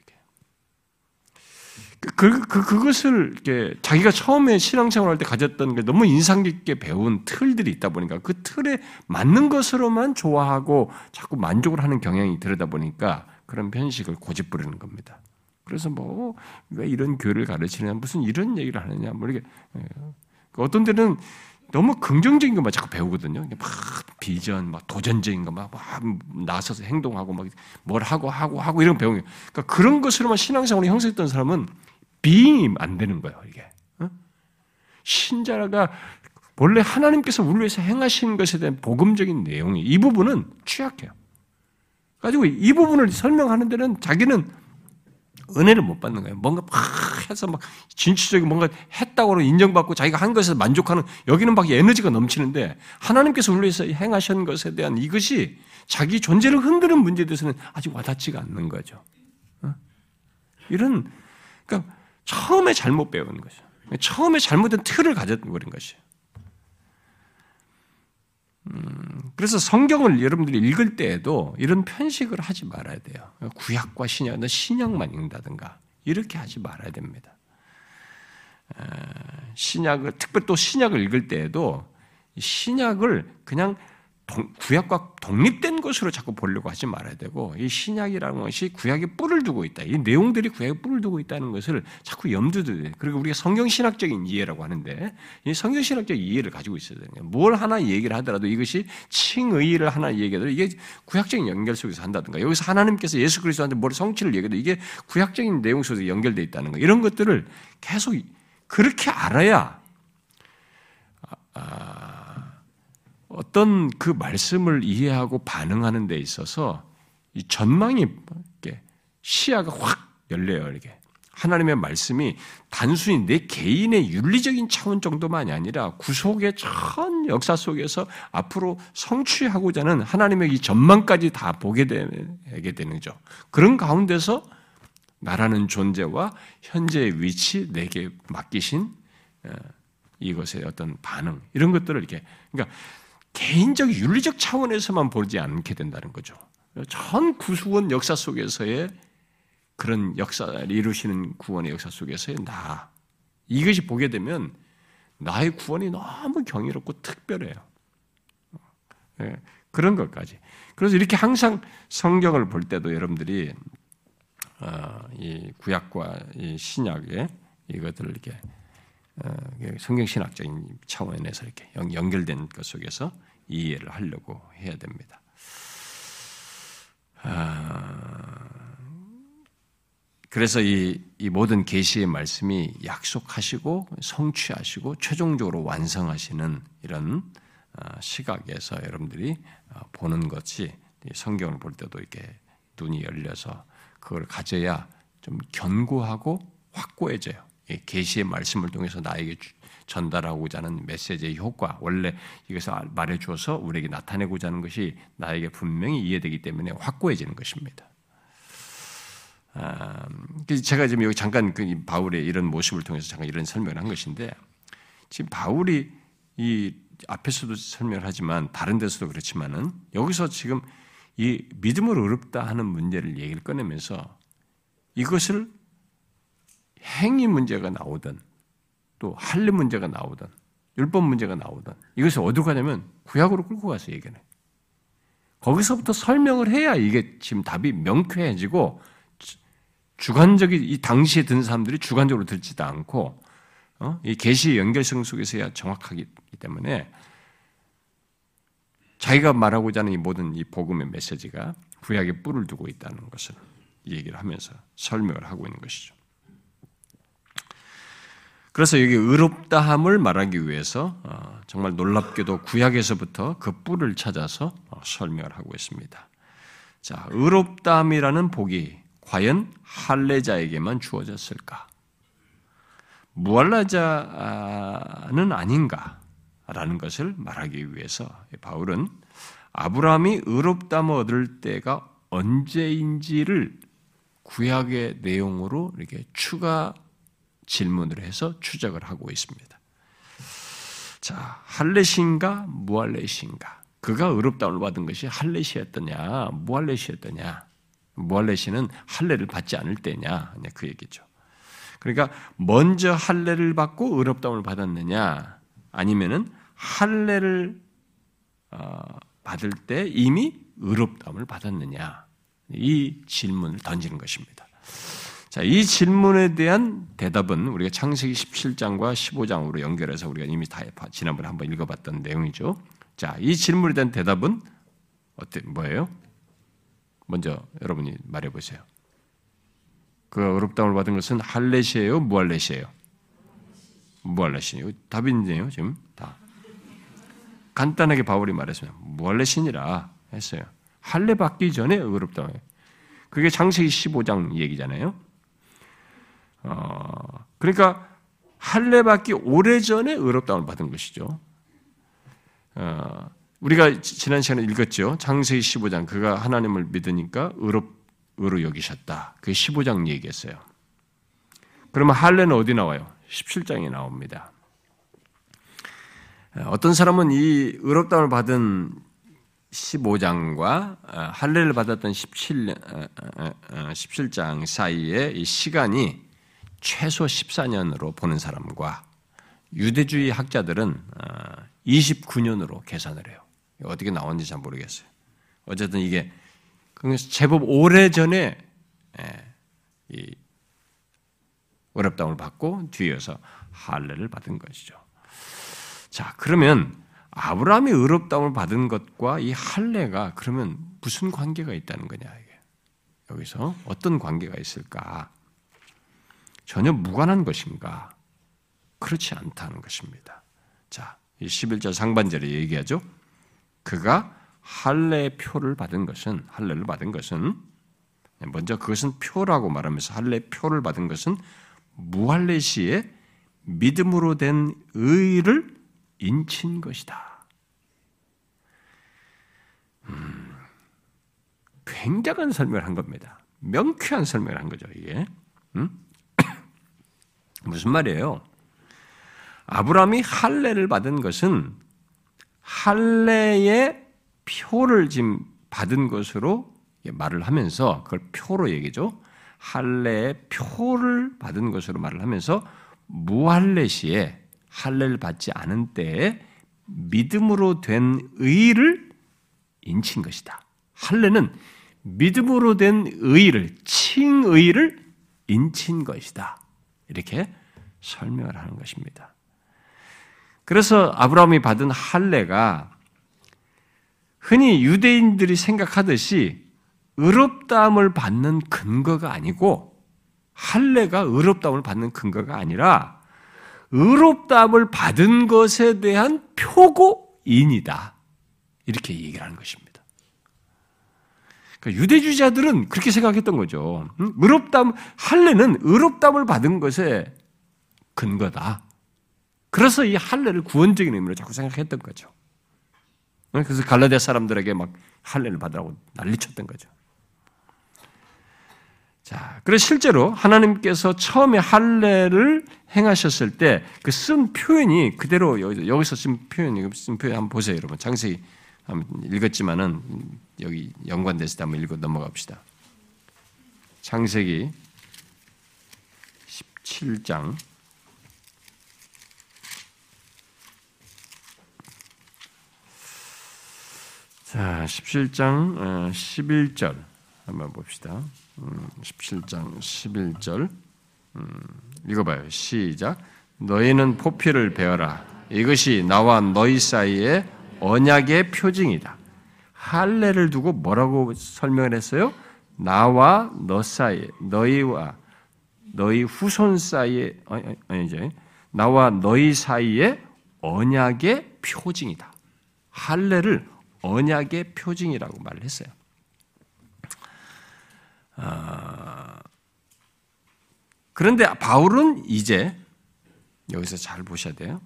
그, 그, 그것을 이렇게 자기가 처음에 신앙생활 할 때 가졌던 게 너무 인상 깊게 배운 틀들이 있다 보니까 그 틀에 맞는 것으로만 좋아하고 자꾸 만족을 하는 경향이 들여다 보니까 그런 편식을 고집 부리는 겁니다. 그래서 뭐, 왜 이런 교회를 가르치느냐, 무슨 이런 얘기를 하느냐, 뭐 이렇게. 예. 어떤 데는 너무 긍정적인 것만 자꾸 배우거든요. 막 비전, 막 도전적인 거, 막, 막 나서서 행동하고, 막 뭘 하고 하고 하고 이런 배우는. 그러니까 그런 것으로만 신앙생활을 형성했던 사람은 비잉이 안 되는 거예요, 이게. 어? 신자가 원래 하나님께서 우리 위해서 행하신 것에 대한 복음적인 내용이 이 부분은 취약해요. 가지고 이 부분을 설명하는 데는 자기는 은혜를 못 받는 거예요. 뭔가 막 해서 막 진취적인 뭔가 했다고 인정받고 자기가 한 것에 만족하는 여기는 막 에너지가 넘치는데 하나님께서 우리 위해서 행하신 것에 대한 이것이 자기 존재를 흔드는 문제에 대해서는 아직 와닿지가 않는 거죠. 어? 이런 그러니까 처음에 잘못 배운 거죠. 처음에 잘못된 틀을 가져버린 것이에요. 음, 그래서 성경을 여러분들이 읽을 때에도 이런 편식을 하지 말아야 돼요. 구약과 신약, 너 신약만 읽는다든가 이렇게 하지 말아야 됩니다. 신약을 특별히 또 신약을 읽을 때에도 신약을 그냥 구약과 독립된 것으로 자꾸 보려고 하지 말아야 되고 이 신약이라는 것이 구약에 뿔을 두고 있다. 이 내용들이 구약에 뿔을 두고 있다는 것을 자꾸 염두에 돼. 그리고 우리가 성경 신학적인 이해라고 하는데 이 성경 신학적 이해를 가지고 있어야 돼요. 뭘 하나 얘기를 하더라도 이것이 칭의를 하나 얘기해도 이게 구약적인 연결 속에서 한다든가 여기서 하나님께서 예수 그리스도한테 뭘 성취를 얘기해도 이게 구약적인 내용 속에서 연결되어 있다는 거 이런 것들을 계속 그렇게 알아야 아, 아 어떤 그 말씀을 이해하고 반응하는 데 있어서 이 전망이 시야가 확 열려요, 이게. 하나님의 말씀이 단순히 내 개인의 윤리적인 차원 정도만이 아니라 구속의 전 역사 속에서 앞으로 성취하고자 하는 하나님의 이 전망까지 다 보게 되게 되는 거죠. 그런 가운데서 나라는 존재와 현재의 위치, 내게 맡기신 어, 이것의 어떤 반응, 이런 것들을 이렇게, 그러니까 개인적 윤리적 차원에서만 보지 않게 된다는 거죠. 전 구수원 역사 속에서의 그런 역사를 이루시는 구원의 역사 속에서의 나 이것이 보게 되면 나의 구원이 너무 경이롭고 특별해요. 네, 그런 것까지. 그래서 이렇게 항상 성경을 볼 때도 여러분들이 어, 이 구약과 이 신약의 이것들을 이렇게 어, 성경 신학적인 차원에서 이렇게 연결된 것 속에서 이해를 하려고 해야 됩니다. 아, 그래서 이, 이 모든 계시의 말씀이 약속하시고 성취하시고 최종적으로 완성하시는 이런 아, 시각에서 여러분들이 아, 보는 것이 성경을 볼 때도 이렇게 눈이 열려서 그걸 가져야 좀 견고하고 확고해져요. 계시의 말씀을 통해서 나에게 전달하고자 하는 메시지의 효과, 원래 이것을 말해 주어서 우리에게 나타내고자 하는 것이 나에게 분명히 이해되기 때문에 확고해지는 것입니다. 아, 제가 지금 여기 잠깐 그 바울의 이런 모습을 통해서 잠깐 이런 설명을 한 것인데, 지금 바울이 이 앞에서도 설명을 하지만 다른 데서도 그렇지만은 여기서 지금 이 믿음을 어렵다 하는 문제를 얘기를 꺼내면서 이것을 행위 문제가 나오든 또 할례 문제가 나오든 율법 문제가 나오든 이것을 어디로 가냐면 구약으로 끌고 가서 얘기해. 거기서부터 설명을 해야 이게 지금 답이 명쾌해지고 주관적인 이 당시에 든 사람들이 주관적으로 듣지도 않고 어? 이 계시의 연결성 속에서야 정확하기 때문에 자기가 말하고자 하는 이 모든 이 복음의 메시지가 구약에 뿔을 두고 있다는 것을 얘기를 하면서 설명을 하고 있는 것이죠. 그래서 여기 의롭다함을 말하기 위해서 어, 정말 놀랍게도 구약에서부터 그 뿔을 찾아서 어, 설명을 하고 있습니다. 자, 의롭다함이라는 복이 과연 할례자에게만 주어졌을까? 무할라자는 아닌가라는 것을 말하기 위해서 바울은 아브라함이 의롭다함 얻을 때가 언제인지를 구약의 내용으로 이렇게 추가 질문을 해서 추적을 하고 있습니다. 자, 할례신가 무할례신가? 그가 의롭다움을 받은 것이 할례시였더냐, 무할례시였더냐? 무할례시는 할례를 받지 않을 때냐? 그 얘기죠. 그러니까 먼저 할례를 받고 의롭다움을 받았느냐, 아니면은 할례를 어, 받을 때 이미 의롭다움을 받았느냐? 이 질문을 던지는 것입니다. 자, 이 질문에 대한 대답은 우리가 창세기 17장과 15장으로 연결해서 우리가 이미 다 지난번에 한번 읽어봤던 내용이죠. 자, 이 질문에 대한 대답은 어때 뭐예요? 먼저 여러분이 말해 보세요. 그 어렵다움을 받은 것은 할례시예요, 무할례시예요? 무할례시요. 답이 있네요, 지금 다. 간단하게 바울이 말했습니다. 무할례신이라 했어요. 할례 받기 전에 의롭다. 그게 창세기 15장 얘기잖아요. 어, 그러니까 할례 받기 오래전에 의롭다움을 받은 것이죠. 어, 우리가 지난 시간에 읽었죠. 창세기 15장 그가 하나님을 믿으니까 의롭 의로 여기셨다. 그게 15장 얘기했어요. 그러면 할례는 어디 나와요? 17장에 나옵니다. 어떤 사람은 이 의롭다움을 받은 15장과 할례를 받았던 17, 17장 사이에 이 시간이 최소 14년으로 보는 사람과 유대주의 학자들은 29년으로 계산을 해요. 어떻게 나왔는지 잘 모르겠어요. 어쨌든 이게 제법 오래 전에 이 어렵다움을 받고 뒤에서 할례를 받은 것이죠. 자, 그러면 아브라함이 의롭다움을 받은 것과 이 할례가 그러면 무슨 관계가 있다는 거냐 이게. 여기서 어떤 관계가 있을까? 전혀 무관한 것인가? 그렇지 않다는 것입니다. 자, 이 11절 상반절에 얘기하죠. 그가 할례 표를 받은 것은 할례를 받은 것은 먼저 그것은 표라고 말하면서 할례 표를 받은 것은 무할례 시에 믿음으로 된 의를 인친 것이다. 음, 굉장한 설명을 한 겁니다. 명쾌한 설명을 한 거죠, 이게. 음? 무슨 말이에요? 아브라함이 할례를 받은 것은 할례의 표를 지금 받은 것으로 말을 하면서 그걸 표로 얘기죠. 할례의 표를 받은 것으로 말을 하면서 무할례 시에 할례를 받지 않은 때에 믿음으로 된 의를 인친 것이다. 할례는 믿음으로 된 의를 칭의를 인친 것이다. 이렇게 설명을 하는 것입니다. 그래서 아브라함이 받은 할례가 흔히 유대인들이 생각하듯이 의롭다함을 받는 근거가 아니고 할례가 의롭다함을 받는 근거가 아니라 의롭다함을 받은 것에 대한 표고인이다. 이렇게 얘기를 하는 것입니다. 그러니까 유대주의자들은 그렇게 생각했던 거죠. 의롭다함, 할례는 의롭다함을 받은 것의 근거다. 그래서 이 할례를 구원적인 의미로 자꾸 생각했던 거죠. 그래서 갈라디아 사람들에게 막 할례를 받으라고 난리쳤던 거죠. 자, 그래서 실제로 하나님께서 처음에 할례를 행하셨을 때 그 쓴 표현이 그대로 여기서 쓴 표현이 쓴 표현 한번 보세요, 여러분. 장세히 읽었지만은 여기 연관돼서 한번 읽고 넘어갑시다. 창세기 17장 자, 17장 11절 어, 한번 봅시다. 17장 음, 11절 음, 읽어봐요. 시작. 너희는 포피를 베어라. 이것이 나와 너희 사이의 언약의 표징이다. 할례를 두고 뭐라고 설명을 했어요? 나와 너 사이, 너희와 너희 후손 사이에 아니 이제 나와 너희 사이의 언약의 표징이다. 할례를 언약의 표징이라고 말을 했어요. 어, 그런데 바울은 이제 여기서 잘 보셔야 돼요.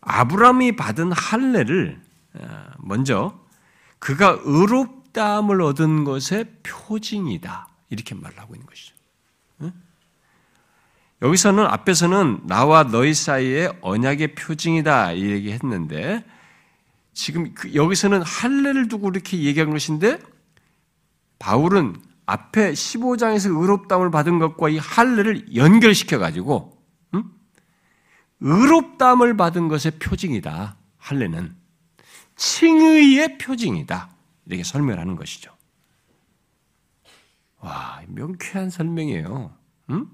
아브라함이 받은 할례를 어, 먼저 그가 의롭다함을 얻은 것의 표징이다 이렇게 말을 하고 있는 것이죠. 여기서는 앞에서는 나와 너희 사이의 언약의 표징이다 이 얘기했는데 지금 그 여기서는 할례를 두고 이렇게 얘기한 것인데 바울은 앞에 15장에서 의롭다함을 받은 것과 이 할례를 연결시켜 가지고 음? 의롭다함을 받은 것의 표징이다. 할례는 칭의의 표징이다. 이렇게 설명을 하는 것이죠. 와, 명쾌한 설명이에요. 음?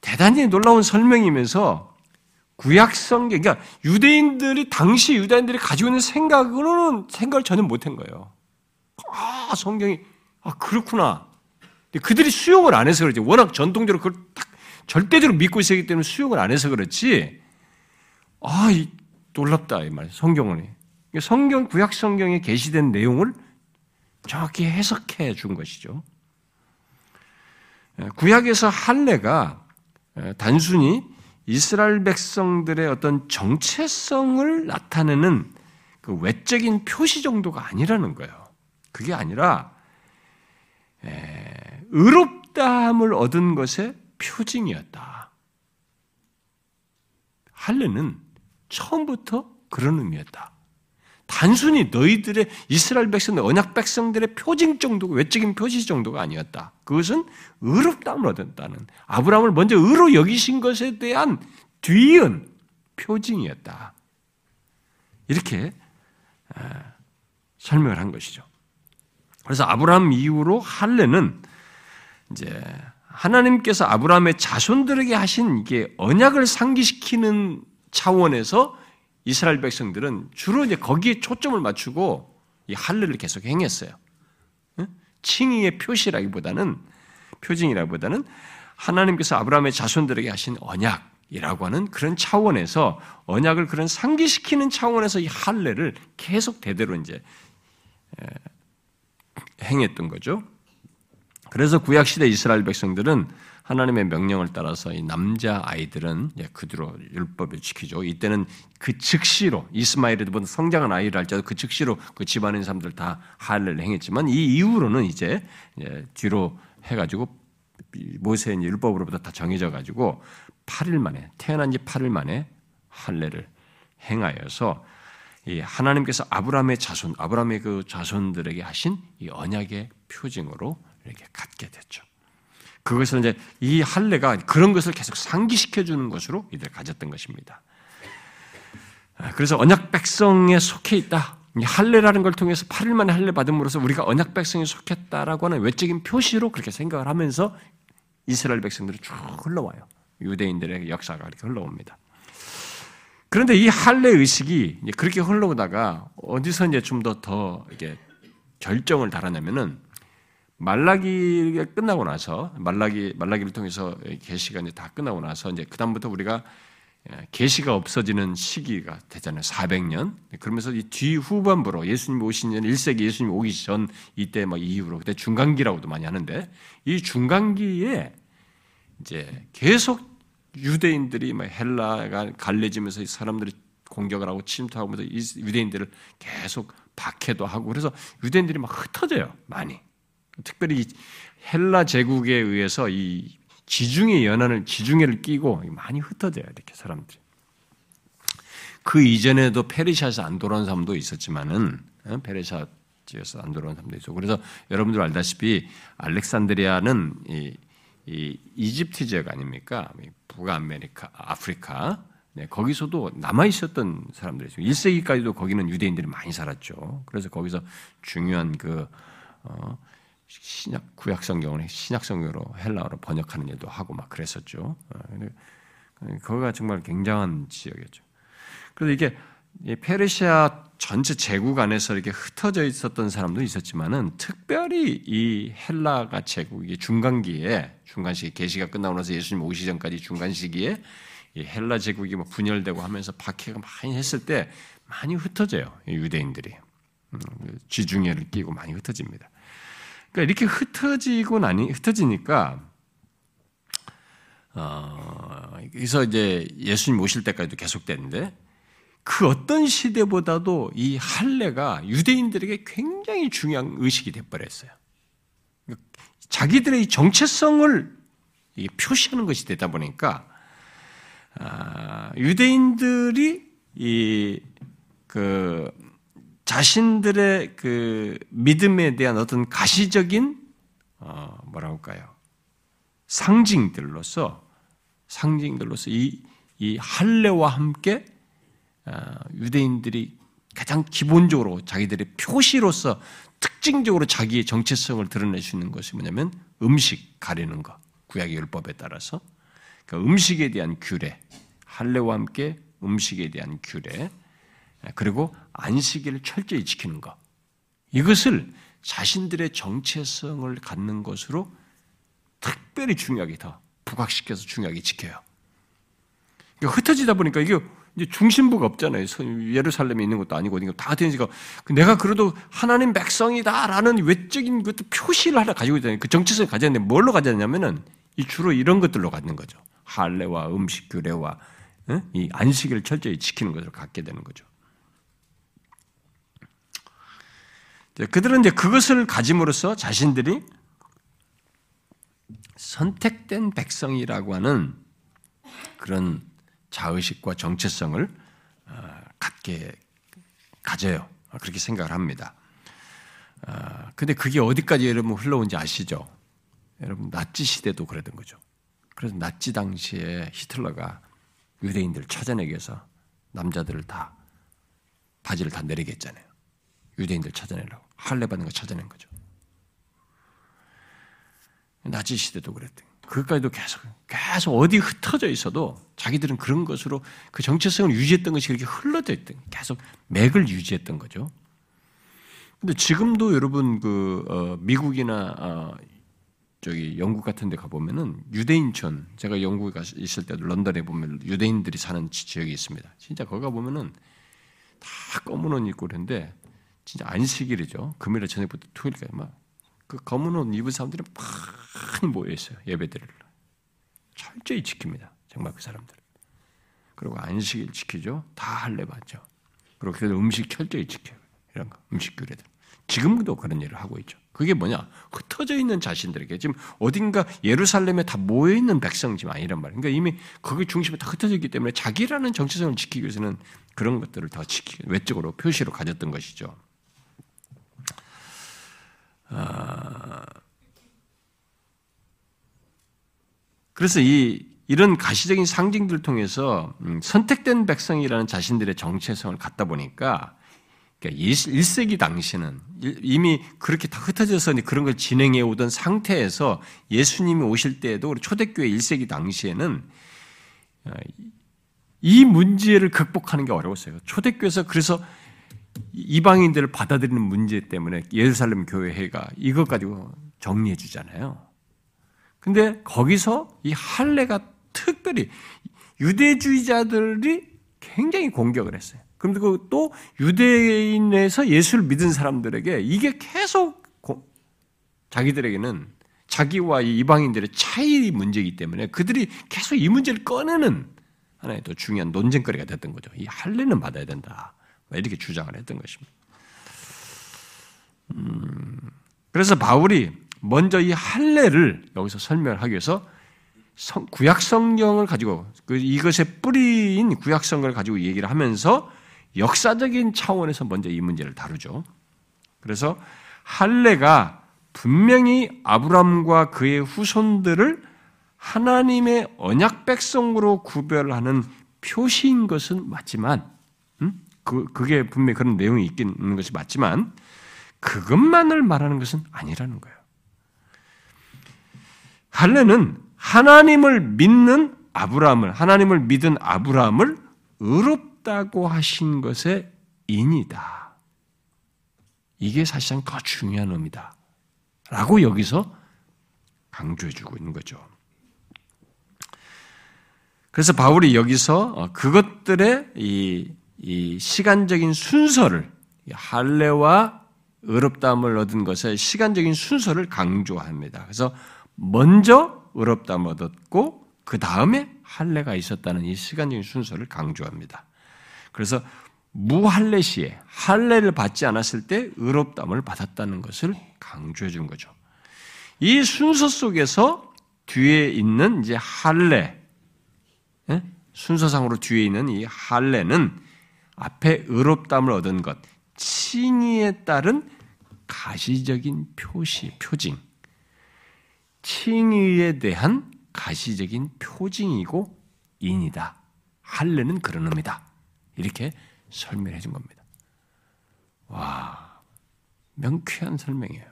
대단히 놀라운 설명이면서 구약 성경, 그러니까 유대인들이 당시 유대인들이 가지고 있는 생각으로는 생각을 전혀 못한 거예요. 아 성경이 아 그렇구나. 그들이 수용을 안 해서 그렇지. 워낙 전통적으로 그걸 딱 절대적으로 믿고 있었기 때문에 수용을 안 해서 그렇지. 아, 이, 놀랍다 이 말. 성경은 성경 구약 성경에 게시된 내용을 정확히 해석해 준 것이죠. 구약에서 할례가 단순히 이스라엘 백성들의 어떤 정체성을 나타내는 그 외적인 표시 정도가 아니라는 거예요. 그게 아니라 의롭다함을 얻은 것의 표징이었다. 할례는 처음부터 그런 의미였다. 단순히 너희들의 이스라엘 백성들, 언약 백성들의 표징 정도가 외적인 표시 정도가 아니었다. 그것은 의롭다함을 얻었다는 아브라함을 먼저 의로 여기신 것에 대한 뒤은 표징이었다. 이렇게 설명을 한 것이죠. 그래서 아브라함 이후로 할례는 이제 하나님께서 아브라함의 자손들에게 하신 이게 언약을 상기시키는 차원에서 이스라엘 백성들은 주로 이제 거기에 초점을 맞추고 이 할례를 계속 행했어요. 칭의의 표시라기보다는 표징이라기보다는 하나님께서 아브라함의 자손들에게 하신 언약이라고 하는 그런 차원에서 언약을 그런 상기시키는 차원에서 이 할례를 계속 대대로 이제 행했던 거죠. 그래서 구약 시대 이스라엘 백성들은 하나님의 명령을 따라서 이 남자 아이들은 그대로 율법을 지키죠. 이때는 그 즉시로 이스마엘이든 성장한 아이를 할지라도 그 즉시로 그 집안의 사람들 다 할례를 행했지만 이 이후로는 이제 뒤로 해가지고 모세의 율법으로부터 다 정해져 가지고 8일 만에 태어난 지 8일 만에 할례를 행하여서 이 하나님께서 아브라함의 자손, 아브라함의 그 자손들에게 하신 이 언약의 표징으로 이렇게 갖게 됐죠. 그것을 이제 이 할례가 그런 것을 계속 상기시켜 주는 것으로 이들 가졌던 것입니다. 아, 그래서 언약 백성에 속해 있다. 할례라는 걸 통해서 8일 만에 할례 받음으로써 우리가 언약 백성에 속했다라고 하는 외적인 표시로 그렇게 생각을 하면서 이스라엘 백성들이 쭉 흘러와요. 유대인들의 역사가 이렇게 흘러옵니다. 그런데 이 할례 의식이 그렇게 흘러오다가 어디서 이제 좀 더 더 이게 결정을 달아내면은 말라기가 끝나고 나서 말라기 말라기를 통해서 계시가 이제 다 끝나고 나서 이제 그다음부터 우리가 계시가 없어지는 시기가 되잖아요. 400년. 그러면서 이 뒤 후반부로 예수님 오신 전 1세기 예수님 오기 전 이때 막 이후로 그때 중간기라고도 많이 하는데 이 중간기에 이제 계속 유대인들이 막 헬라가 갈래지면서 사람들이 공격을 하고 침투하면서 유대인들을 계속 박해도 하고 그래서 유대인들이 막 흩어져요. 많이. 특별히 헬라 제국에 의해서 이 지중해 연안을 지중해를 끼고 많이 흩어져요 이렇게 사람들이. 그 이전에도 페르시아에서 안 돌아온 사람도 있었지만은 어, 페르시아 지에서 안 돌아온 사람도 있어. 그래서 여러분들 알다시피 알렉산드리아는 이, 이 이집트 지역 아닙니까? 북아메리카, 아프리카. 네, 거기서도 남아 있었던 사람들이죠. 1세기까지도 거기는 유대인들이 많이 살았죠. 그래서 거기서 중요한 그 어, 신약 구약 성경을 신약 성경으로 헬라어로 번역하는 일도 하고 막 그랬었죠. 어, 거기가 정말 굉장한 지역이었죠. 그래서 이게 페르시아 전체 제국 안에서 이렇게 흩어져 있었던 사람도 있었지만은 특별히 이 헬라가 제국이 중간기에 중간 시기 계시가 끝나고 나서 예수님 오시 전까지 중간 시기에 이 헬라 제국이 뭐 분열되고 하면서 박해가 많이 했을 때 많이 흩어져요 유대인들이. 쥐중해를 끼고 많이 흩어집니다. 그러니까 이렇게 흩어지고 나니 흩어지니까 어, 그래서 이제 예수님 오실 때까지도 계속되는데 그 어떤 시대보다도 이 할례가 유대인들에게 굉장히 중요한 의식이 돼버렸어요. 자기들의 정체성을 표시하는 것이 되다 보니까 아, 유대인들이 이그 자신들의 그 믿음에 대한 어떤 가시적인 어 뭐라 할까요? 상징들로서 상징들로서 이, 이 할례와 함께 어, 유대인들이 가장 기본적으로 자기들의 표시로서 특징적으로 자기의 정체성을 드러낼 수 있는 것이 뭐냐면 음식 가리는 것 구약의 율법에 따라서 그러니까 음식에 대한 규례 할례와 함께 음식에 대한 규례 그리고 안식일을 철저히 지키는 것 이것을 자신들의 정체성을 갖는 것으로 특별히 중요하게 더 부각시켜서 중요하게 지켜요. 그러니까 흩어지다 보니까 이게 이제 중심부가 없잖아요. 예루살렘에 있는 것도 아니고 어딘가 다 되니까 내가 그래도 하나님 백성이다라는 외적인 것도 표시를 하나 가지고 있잖아요. 그 정체성을 가졌는데 뭘로 가졌냐면은 이 주로 이런 것들로 갖는 거죠. 할례와 음식 규례와 이 안식을 철저히 지키는 것을 갖게 되는 거죠. 그들은 이제 그것을 가짐으로써 자신들이 선택된 백성이라고 하는 그런 자의식과 정체성을 어, 갖게 가져요. 그렇게 생각을 합니다. 어, 근데 그게 어디까지 여러분 흘러온지 아시죠? 여러분 나치 시대도 그랬던 거죠. 그래서 나치 당시에 히틀러가 유대인들을 찾아내기 위해서 남자들을 다 바지를 다 내리게 했잖아요. 유대인들 찾아내려고 할례 받는 거 찾아낸 거죠. 나치 시대도 그랬대. 그것까지도 계속, 계속 어디 흩어져 있어도 자기들은 그런 것으로 그 정체성을 유지했던 것이 그렇게 흘러져 있던, 계속 맥을 유지했던 거죠. 근데 지금도 여러분 그, 어, 미국이나, 어, 저기 영국 같은 데 가보면은 유대인촌, 제가 영국에 있을 때도 런던에 보면 유대인들이 사는 지역이 있습니다. 진짜 거기 가보면은 다 검은 옷 입고 그러는데 진짜 안식일이죠. 금요일 저녁부터 토요일까지 막그 검은 옷 입은 사람들이 많이 모여 있어요. 예배들을 철저히 지킵니다. 정말 그 사람들. 그리고 안식일 지키죠. 다 할례 받죠. 그리고 그래도 음식 철저히 지켜요. 이런 거 음식 규례들. 지금도 그런 일을 하고 있죠. 그게 뭐냐? 흩어져 있는 자신들에게 지금 어딘가 예루살렘에 다 모여 있는 백성지만 아니란 말이에요. 그러니까 이미 거기 중심에 다 흩어져 있기 때문에 자기라는 정체성을 지키기 위해서는 그런 것들을 더 지키 외적으로 표시로 가졌던 것이죠. 아, 그래서 이 이런 가시적인 상징들을 통해서 음, 선택된 백성이라는 자신들의 정체성을 갖다 보니까 1세기 그러니까 당시는 이미 그렇게 다 흩어져서 그런 걸 진행해 오던 상태에서 예수님이 오실 때에도 초대교회 1세기 당시에는 어, 이 문제를 극복하는 게 어려웠어요. 초대교회에서 그래서 이방인들을 받아들이는 문제 때문에 예루살렘 교회가 이것 가지고 정리해 주잖아요. 근데 거기서 이 할례가 특별히 유대주의자들이 굉장히 공격을 했어요. 그리고 또 유대인에서 예수를 믿은 사람들에게 이게 계속 자기들에게는 자기와 이방인들의 차이 문제이기 때문에 그들이 계속 이 문제를 꺼내는 하나의 더 중요한 논쟁거리가 됐던 거죠. 이 할례는 받아야 된다. 이렇게 주장을 했던 것입니다. 음, 그래서 바울이 먼저 이 할례를 여기서 설명하기 위해서 구약 성경을 가지고 그 이것의 뿌리인 구약 성경을 가지고 얘기를 하면서 역사적인 차원에서 먼저 이 문제를 다루죠. 그래서 할례가 분명히 아브람과 그의 후손들을 하나님의 언약 백성으로 구별하는 표시인 것은 맞지만 그, 그게 분명히 그런 내용이 있는 것이 맞지만 그것만을 말하는 것은 아니라는 거예요. 할례는 하나님을 믿는 아브라함을 하나님을 믿은 아브라함을 의롭다고 하신 것의 인이다. 이게 사실상 더 중요한 의미다. 라고 여기서 강조해주고 있는 거죠. 그래서 바울이 여기서 그것들의 이 이 시간적인 순서를 할례와 의롭다함을 얻은 것의 시간적인 순서를 강조합니다. 그래서 먼저 의롭다함을 얻었고 그 다음에 할례가 있었다는 이 시간적인 순서를 강조합니다. 그래서 무할례 시에 할례를 받지 않았을 때 의롭다함을 받았다는 것을 강조해 준 거죠. 이 순서 속에서 뒤에 있는 이제 할례 예? 순서상으로 뒤에 있는 이 할례는 앞에 의롭다함을 얻은 것, 칭의에 따른 가시적인 표시, 표징, 칭의에 대한 가시적인 표징이고 인이다. 할례는 그런 의미다. 이렇게 설명해 준 겁니다. 와, 명쾌한 설명이에요.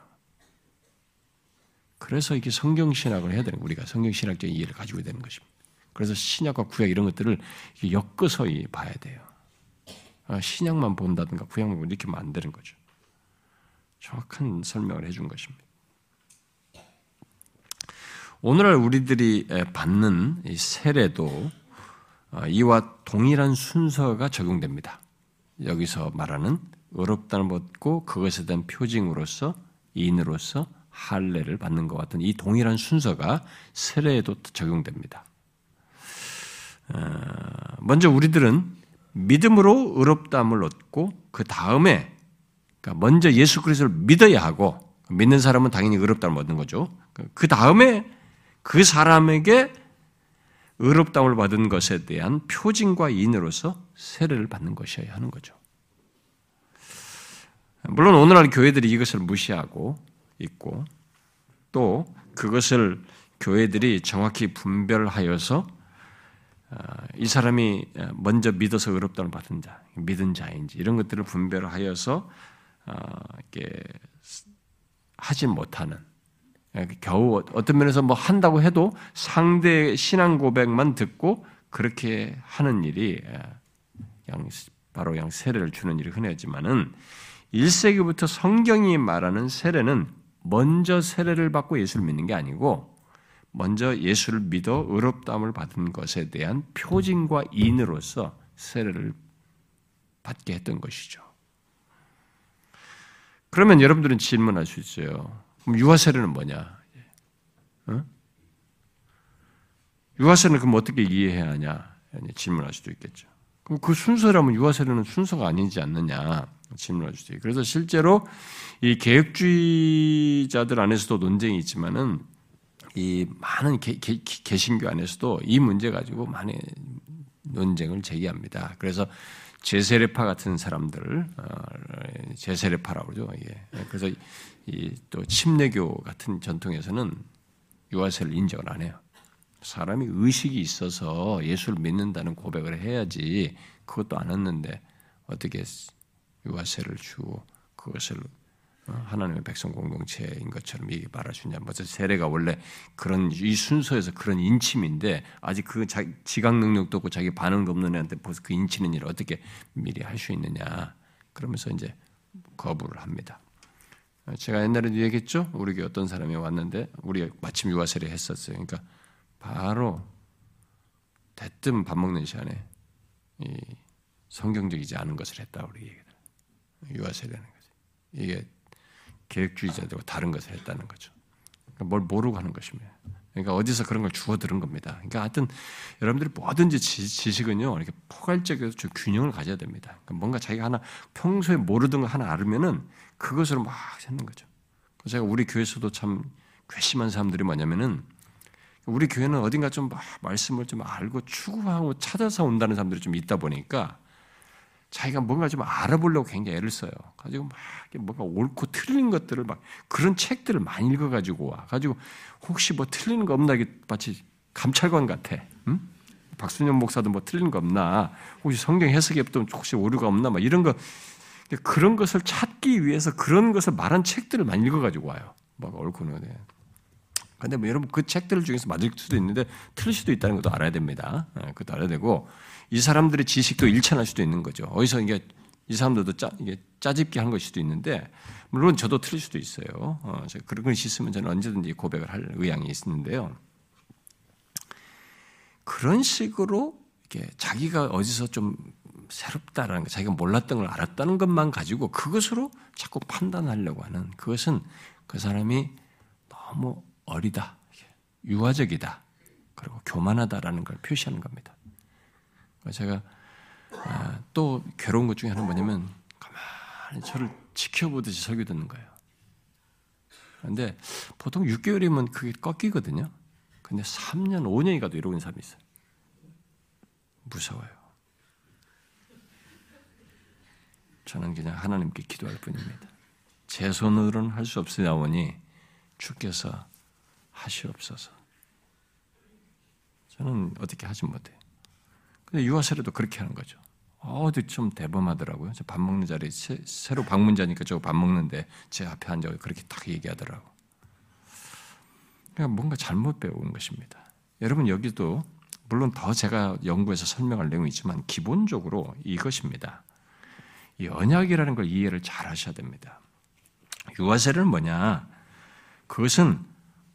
그래서 이게 성경신학을 해야 되는 우리가 성경신학적인 이해를 가지고 되는 것입니다. 그래서 신약과 구약 이런 것들을 엮어서 봐야 돼요. 아, 신약만 본다든가 구약만 이렇게 되는 거죠. 정확한 설명을 해준 것입니다. 오늘날 우리들이 받는 세례도 어, 이와 동일한 순서가 적용됩니다. 여기서 말하는 의롭다는 받고 그것에 대한 표징으로서 인으로서 할례를 받는 것 같은 이 동일한 순서가 세례에도 적용됩니다. 어, 먼저 우리들은 믿음으로 의롭다함을 얻고 그 다음에 그러니까 먼저 예수 그리스도를 믿어야 하고 믿는 사람은 당연히 의롭다함을 얻는 거죠. 그 다음에 그 사람에게 의롭다움을 받은 것에 대한 표징과 인으로서 세례를 받는 것이어야 하는 거죠. 물론 오늘날 교회들이 이것을 무시하고 있고 또 그것을 교회들이 정확히 분별하여서 어, 이 사람이 먼저 믿어서 의롭다움을 받은 자, 믿은 자인지 이런 것들을 분별하여서 어, 이렇게 하지 못하는 겨우 어떤 면에서 뭐 한다고 해도 상대 신앙 고백만 듣고 그렇게 하는 일이 바로 그냥 세례를 주는 일이 흔하지만은 1세기부터 성경이 말하는 세례는 먼저 세례를 받고 예수를 믿는 게 아니고 먼저 예수를 믿어 의롭다함을 받은 것에 대한 표징과 인으로서 세례를 받게 했던 것이죠. 그러면 여러분들은 질문할 수 있어요. 그럼 유아 세례는 뭐냐? 어? 유아 세례는 그럼 어떻게 이해해야 하냐? 질문할 수도 있겠죠. 그럼 그 순서라면 유아 세례는 순서가 아니지 않느냐? 질문할 수도 있고. 그래서 실제로 이 개혁주의자들 안에서도 논쟁이 있지만은 이 많은 개, 개, 개신교 안에서도 이 문제 가지고 많은 논쟁을 제기합니다. 그래서 제세례파 같은 사람들, 어, 제세례파라고 그러죠. 예. 그래서 또 침례교 같은 전통에서는 유아세를 인정을 안 해요. 사람이 의식이 있어서 예수를 믿는다는 고백을 해야지 그것도 안 했는데 어떻게 유아세를 주고 그것을 어, 하나님의 백성 공동체인 것처럼 이게 있냐. 먼저 세례가 원래 그런 이 순서에서 그런 인침인데 아직 그 자기 지각 능력도 없고 자기 반응도 없는 애한테 벌써 그 인치는 일을 어떻게 미리 할 수 있느냐. 그러면서 이제 거부를 합니다. 제가 옛날에도 얘기했죠. 우리 교 어떤 사람이 왔는데 우리 마침 유아 세례 했었어요. 그러니까 바로 대뜸 밥 먹는 시간에 이 성경적이지 않은 것을 했다 우리 얘기들. 유아 세례는 거지. 이게 계획주의자들과 다른 것을 했다는 거죠. 그러니까 뭘 모르고 하는 것입니다. 그러니까 어디서 그런 걸 주워 들은 겁니다. 그러니까 하여튼 여러분들이 뭐든지 지식은요 이렇게 포괄적이어서 좀 균형을 가져야 됩니다. 그러니까 뭔가 자기가 하나 평소에 모르던 거 하나 알으면은 그것으로 막 찾는 거죠. 제가 우리 교회에서도 참 괘씸한 사람들이 뭐냐면은 우리 교회는 어딘가 좀 말씀을 좀 알고 추구하고 찾아서 온다는 사람들이 좀 있다 보니까 자기가 뭔가 좀 알아보려고 굉장히 애를 써요. 가지고 막 뭔가 옳고 틀린 것들을 막 그런 책들을 많이 읽어가지고 와. 가지고 혹시 뭐 틀리는 거 없나 이게 마치 감찰관 같아. 응? 박순영 목사도 뭐 틀린 거 없나? 혹시 성경 해석에 또 혹시 오류가 없나? 막 이런 거 그런 것을 찾기 위해서 그런 것을 말한 책들을 많이 읽어가지고 와요. 막 옳고는. 근데 뭐 여러분 그 책들 중에서 맞을 수도 있는데 틀릴 수도 있다는 것도 알아야 됩니다. 예, 그것도 알아야 되고 이 사람들의 지식도 일천할 수도 있는 거죠. 어디서 이게 이 사람들도 짜, 이게 짜집기 한 것일 수도 있는데 물론 저도 틀릴 수도 있어요. 어, 그런 것이 있으면 저는 언제든지 고백을 할 의향이 있는데요. 그런 식으로 이렇게 자기가 어디서 좀 새롭다라는 거, 자기가 몰랐던 걸 알았다는 것만 가지고 그것으로 자꾸 판단하려고 하는 그것은 그 사람이 너무 어리다, 유아적이다, 그리고 교만하다라는 걸 표시하는 겁니다. 제가 아, 또 괴로운 것 중에 하나는 뭐냐면 가만히 저를 지켜보듯이 설교 듣는 거예요. 그런데 보통 6개월이면 그게 꺾이거든요. 근데 3년, 5년이 가도 이러고 있는 사람이 있어요. 무서워요. 저는 그냥 하나님께 기도할 뿐입니다. 제 손으로는 할 수 없으나오니 주께서 하시옵소서. 저는 어떻게 하지 못해요. 근데 유아세례도 그렇게 하는 거죠. 어디 좀 대범하더라고요. 밥 먹는 자리에 새로 방문자니까 저밥 먹는데 제 앞에 앉아 그렇게 딱 얘기하더라고. 그러니까 뭔가 잘못 배운 것입니다. 여러분 여기도 물론 더 제가 연구해서 설명할 내용이 있지만 기본적으로 이것입니다. 이 언약이라는 걸 이해를 잘 하셔야 됩니다. 유아세례는 뭐냐? 그것은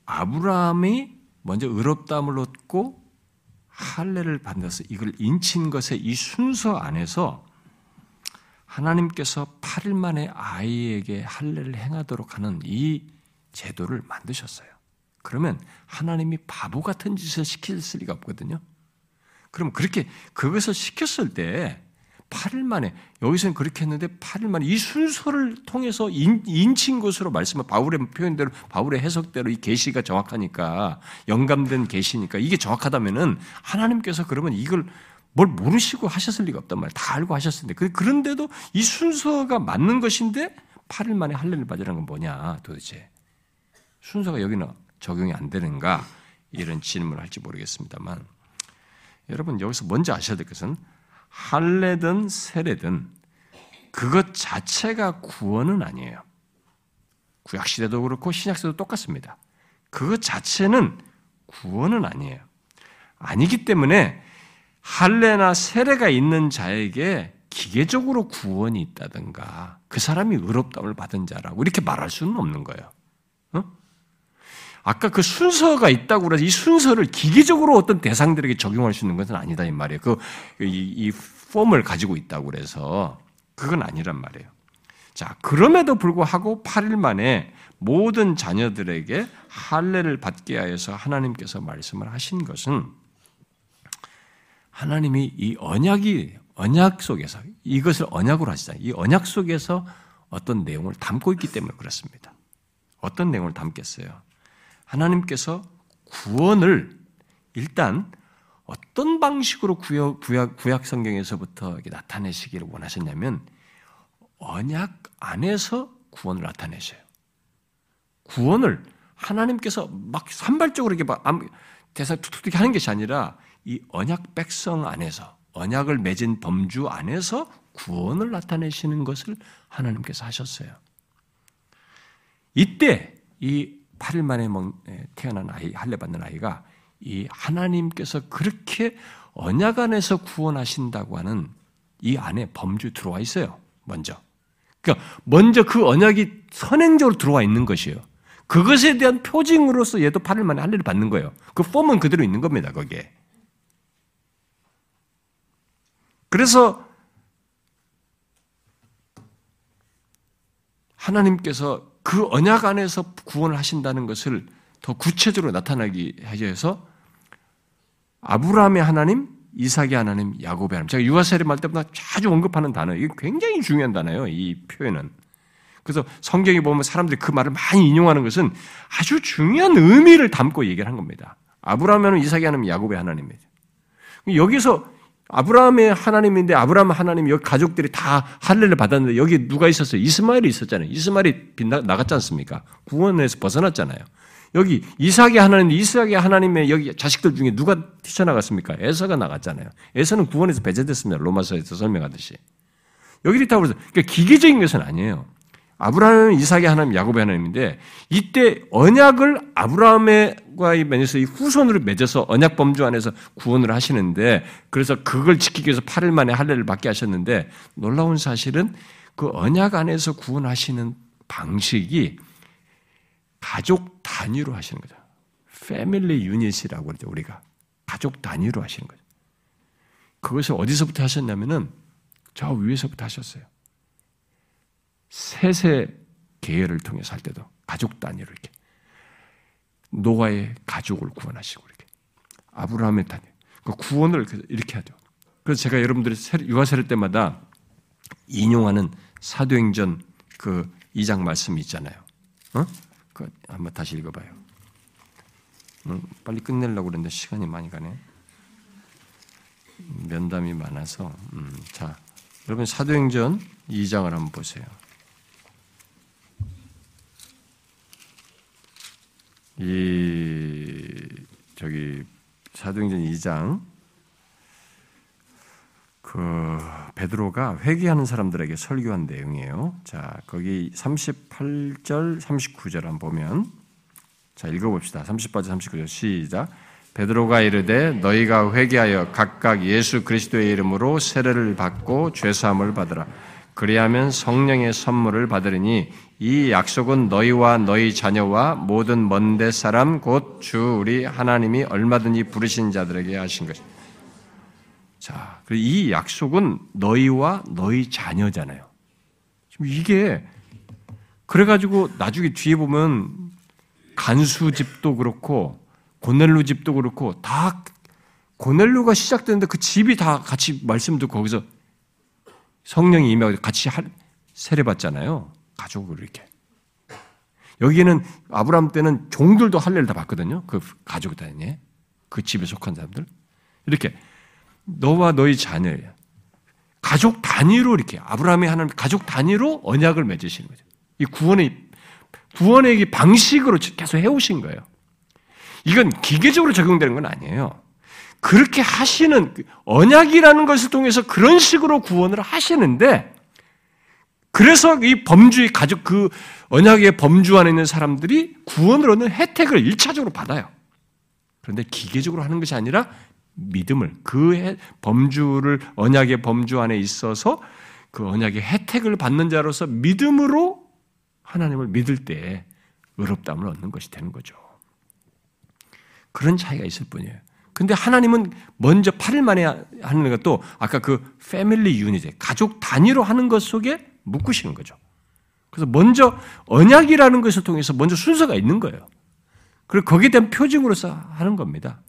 아브라함이 먼저 의롭다함을 얻고 할례를 받아서 이걸 인친 것의 이 순서 안에서 하나님께서 8일 만에 아이에게 할례를 행하도록 하는 이 제도를 만드셨어요. 그러면 하나님이 바보 같은 짓을 시킬 리가 없거든요. 그럼 그렇게 그것을 시켰을 때 8일 만에 여기서는 그렇게 했는데 8일 만에 이 순서를 통해서 인, 친 것으로 말씀을 바울의 표현대로 바울의 해석대로 이 계시가 정확하니까 영감된 계시니까 이게 정확하다면은 하나님께서 그러면 이걸 뭘 모르시고 하셨을 리가 없단 말이에요. 다 알고 하셨는데 그, 그런데도 이 순서가 맞는 것인데 8일 만에 할례를 받으라는 건 뭐냐 도대체? 순서가 여기는 적용이 안 되는가? 이런 질문을 할지 모르겠습니다만. 여러분 여기서 먼저 아셔야 될 것은 할례든 세례든 그것 자체가 구원은 아니에요. 구약 시대도 그렇고 신약 시대도 똑같습니다. 그것 자체는 구원은 아니에요. 아니기 때문에 할례나 세례가 있는 자에게 기계적으로 구원이 있다든가 그 사람이 의롭다움을 받은 자라고 이렇게 말할 수는 없는 거예요. 아까 그 순서가 있다고 그래서 이 순서를 기계적으로 어떤 대상들에게 적용할 수 있는 것은 아니다 이 말이에요. 그 이, 이 폼을 가지고 있다고 그래서 그건 아니란 말이에요. 자, 그럼에도 불구하고 8일 만에 모든 자녀들에게 할례를 받게 하여서 하나님께서 말씀을 하신 것은 하나님이 이 언약이 언약 속에서 이것을 언약으로 하시잖아요. 이 언약 속에서 어떤 내용을 담고 있기 때문에 그렇습니다. 어떤 내용을 담겠어요? 하나님께서 구원을 일단 어떤 방식으로 구약, 구약, 구약 성경에서부터 나타내시기를 원하셨냐면 언약 안에서 구원을 나타내셔요. 구원을 하나님께서 막 산발적으로 이렇게 막 대사 툭툭 하는 것이 아니라 이 언약 백성 안에서 언약을 맺은 범주 안에서 구원을 나타내시는 것을 하나님께서 하셨어요. 이때 이 8일 만에 태어난 아이, 할례 받는 아이가 이 하나님께서 그렇게 언약 안에서 구원하신다고 하는 이 안에 범주 들어와 있어요. 먼저. 그러니까 먼저 그 언약이 선행적으로 들어와 있는 것이에요. 그것에 대한 표징으로서 얘도 8일 만에 할례를 받는 거예요. 그 폼은 그대로 있는 겁니다. 거기에. 그래서 하나님께서 그 언약 안에서 구원을 하신다는 것을 더 구체적으로 나타나기 위해서 아브라함의 하나님, 이삭의 하나님, 야곱의 하나님. 제가 유아세례 말 때마다 자주 언급하는 단어. 이게 굉장히 중요한 단어예요. 이 표현은. 그래서 성경에 보면 사람들이 그 말을 많이 인용하는 것은 아주 중요한 의미를 담고 얘기를 한 겁니다. 아브라함은 이삭의 하나님, 야곱의 하나님이죠. 여기서 아브라함의 하나님인데 아브라함 하나님 여기 가족들이 다 할례를 받았는데 여기 누가 있었어요? 이스마엘이 있었잖아요. 이스마엘이 빗나, 나갔지 않습니까? 구원에서 벗어났잖아요. 여기 이삭의 하나님, 이삭의 하나님의 여기 자식들 중에 누가 튀쳐나갔습니까? 에서가 나갔잖아요. 에서는 구원에서 배제됐습니다. 로마서에서 설명하듯이. 여기 있다고 해서 그러니까 기계적인 것은 아니에요. 아브라함은 이삭의 하나님, 야곱의 하나님인데 이때 언약을 아브라함과의 맺어서 이 후손으로 맺어서 언약 범주 안에서 구원을 하시는데 그래서 그걸 지키기 위해서 8일 만에 할례를 받게 하셨는데 놀라운 사실은 그 언약 안에서 구원하시는 방식이 가족 단위로 하시는 거죠. 패밀리 유닛이라고 그러죠, 우리가. 가족 단위로 하시는 거죠. 그것을 어디서부터 하셨냐면은 저 위에서부터 하셨어요. 세세 계열을 통해서 할 때도 가족 단위로 이렇게 노아의 가족을 구원하시고 이렇게 아브라함의 단위 그 구원을 이렇게 하죠. 그래서 제가 여러분들이 유아 세례 때마다 인용하는 사도행전 그 2장 말씀이 있잖아요. 어? 그 한번 다시 읽어봐요. 음, 빨리 끝내려고 그랬는데 시간이 많이 가네. 면담이 많아서 음, 자 여러분 사도행전 2장을 한번 보세요. 이 저기 사도행전 2장 그 베드로가 회개하는 사람들에게 설교한 내용이에요. 자, 거기 38절, 39절 한번 보면 자, 읽어 봅시다. 38절, 39절 시작. 베드로가 이르되 너희가 회개하여 각각 예수 그리스도의 이름으로 세례를 받고 죄 사함을 받으라. 그리하면 성령의 선물을 받으리니 이 약속은 너희와 너희 자녀와 모든 먼데 사람 곧 주 우리 하나님이 얼마든지 부르신 자들에게 하신 것입니다. 자, 이 약속은 너희와 너희 자녀잖아요. 지금 이게 그래가지고 나중에 뒤에 보면 간수 집도 그렇고 고넬루 집도 그렇고 다 고넬루가 시작되는데 그 집이 다 같이 말씀 듣고 거기서 성령이 임하고 같이 세례 받잖아요. 가족을 이렇게. 여기는 아브라함 때는 종들도 할례를 다 받거든요. 그 가족 단위에 그 집에 속한 사람들 이렇게 너와 너희 자녀예요. 가족 단위로 이렇게 아브라함이 하는 가족 단위로 언약을 맺으시는 거죠. 이 구원의 구원의 방식으로 계속 해오신 거예요. 이건 기계적으로 적용되는 건 아니에요. 그렇게 하시는 언약이라는 것을 통해서 그런 식으로 구원을 하시는데 그래서 이 범주의 가족 그 언약의 범주 안에 있는 사람들이 구원을 얻는 혜택을 일차적으로 받아요. 그런데 기계적으로 하는 것이 아니라 믿음을 그 범주를 언약의 범주 안에 있어서 그 언약의 혜택을 받는 자로서 믿음으로 하나님을 믿을 때 의롭담을 얻는 것이 되는 거죠. 그런 차이가 있을 뿐이에요. 근데 하나님은 먼저 8일 만에 하는 것도 아까 그 패밀리 유니트, 가족 단위로 하는 것 속에 묶으시는 거죠. 그래서 먼저 언약이라는 것을 통해서 먼저 순서가 있는 거예요. 그리고 거기에 대한 표징으로서 하는 겁니다.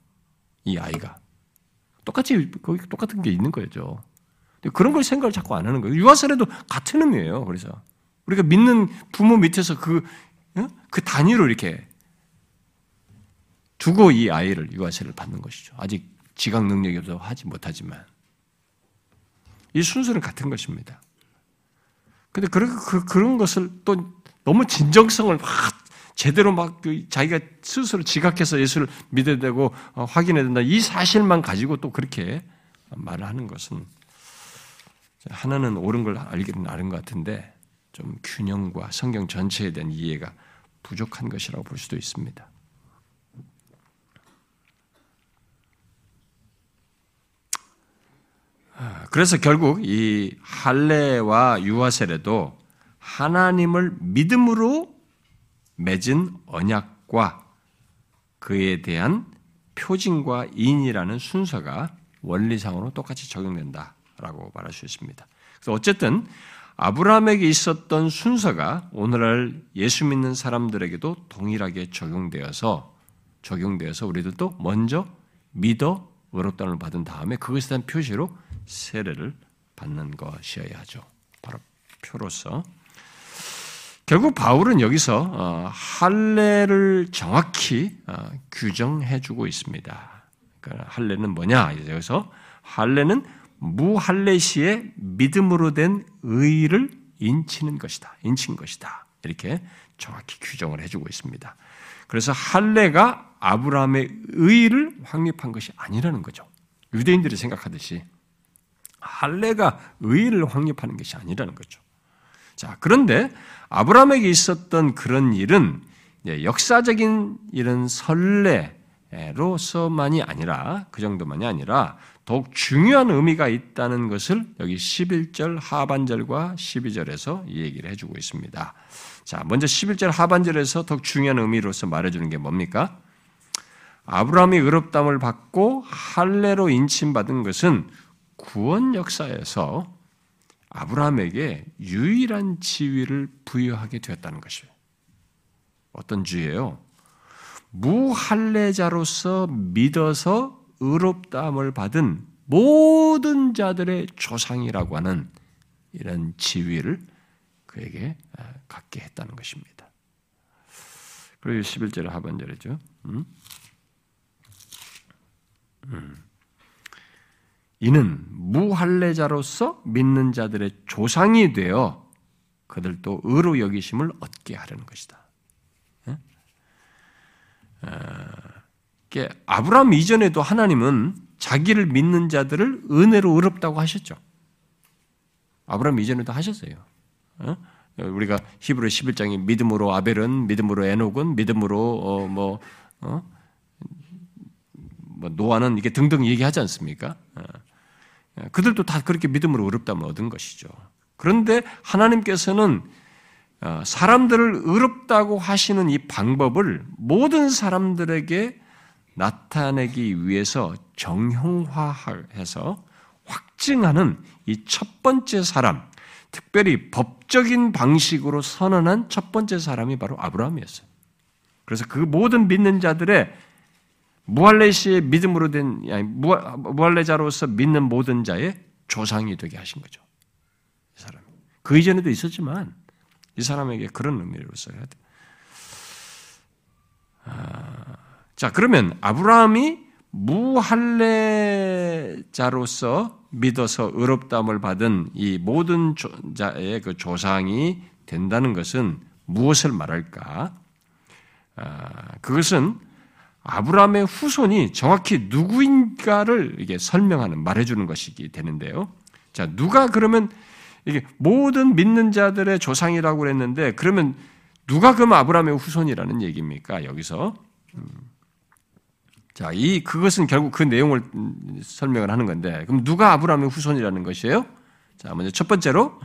이 아이가. 똑같이 거기 똑같은 게 있는 거죠. 그런 걸 생각을 자꾸 안 하는 거예요. 유아설에도 같은 의미예요. 그래서 우리가 믿는 부모 밑에서 그, 그 단위로 이렇게 두고 이 아이를 유아세를 받는 것이죠. 아직 지각 능력이 없어 하지 못하지만 이 순서는 같은 것입니다. 근데 그런 그, 그런 것을 또 너무 진정성을 막 제대로 막그 자기가 스스로 지각해서 예수를 믿어야 되고 어, 확인해야 된다. 이 사실만 가지고 또 그렇게 말을 하는 것은 하나는 옳은 걸 알기는 아는 것 같은데 좀 균형과 성경 전체에 대한 이해가 부족한 것이라고 볼 수도 있습니다. 그래서 결국 이 할례와 유아세례도 하나님을 믿음으로 맺은 언약과 그에 대한 표징과 인이라는 순서가 원리상으로 똑같이 적용된다라고 말할 수 있습니다. 그래서 어쨌든 아브라함에게 있었던 순서가 오늘날 예수 믿는 사람들에게도 동일하게 적용되어서 적용되어서 우리들도 먼저 믿어 의롭다을 받은 다음에 그것에 대한 표시로 세례를 받는 것이어야 하죠. 바로 표로서. 결국 바울은 여기서 어, 할례를 정확히 어, 규정해주고 있습니다. 그러니까 할례는 뭐냐? 여기서 할례는 무할례 시에 믿음으로 된 의를 인치는 것이다. 인친 것이다. 이렇게 정확히 규정을 해주고 있습니다. 그래서 할례가 아브라함의 의를 확립한 것이 아니라는 거죠. 유대인들이 생각하듯이 할례가 의를 확립하는 것이 아니라는 거죠. 자, 그런데 아브라함에게 있었던 그런 일은 역사적인 이런 설례로서만이 아니라 그 정도만이 아니라 더욱 중요한 의미가 있다는 것을 여기 11절 하반절과 12절에서 이 얘기를 해주고 있습니다. 자, 먼저 11절 하반절에서 더욱 중요한 의미로서 말해주는 게 뭡니까? 아브라함이 의롭담을 받고 할례로 인침받은 것은 구원 역사에서 아브라함에게 유일한 지위를 부여하게 되었다는 것이에요. 어떤 지위예요? 무할례자로서 믿어서 의롭다함을 받은 모든 자들의 조상이라고 하는 이런 지위를 그에게 아, 갖게 했다는 것입니다. 그리고 11절 하반절이죠. 음? 음. 이는 무할례자로서 믿는 자들의 조상이 되어 그들도 의로 여기심을 얻게 하려는 것이다. 예? 어, 아브라함 이전에도 하나님은 자기를 믿는 자들을 은혜로 의롭다고 하셨죠. 아브라함 이전에도 하셨어요. 어? 우리가 히브리 11장에 믿음으로 아벨은 믿음으로 에녹은 믿음으로 어, 뭐, 어? 뭐 노아는 이게 등등 얘기하지 않습니까? 어. 그들도 다 그렇게 믿음으로 의롭다면 얻은 것이죠. 그런데 하나님께서는 어, 사람들을 의롭다고 하시는 이 방법을 모든 사람들에게 나타내기 위해서 정형화해서 확증하는 이 첫 번째 사람, 특별히 법적인 방식으로 선언한 첫 번째 사람이 바로 아브라함이었어요. 그래서 그 모든 믿는 자들의 무할레시의 믿음으로 된 무할레자로서 믿는 모든 자의 조상이 되게 하신 거죠. 이 사람. 그 이전에도 있었지만 이 사람에게 그런 의미로 써야 돼. 아, 자 그러면 아브라함이 무할레자로서 믿어서 의롭다함을 받은 이 모든 자의 그 조상이 된다는 것은 무엇을 말할까? 아, 그것은 아브라함의 후손이 정확히 누구인가를 이게 설명하는 말해주는 것이 되는데요. 자 누가 그러면 이게 모든 믿는 자들의 조상이라고 그랬는데 그러면 누가 그럼 아브라함의 후손이라는 얘기입니까? 여기서 음. 자, 이 그것은 결국 그 내용을 설명을 하는 건데 그럼 누가 아브라함의 후손이라는 것이에요? 자, 먼저 첫 번째로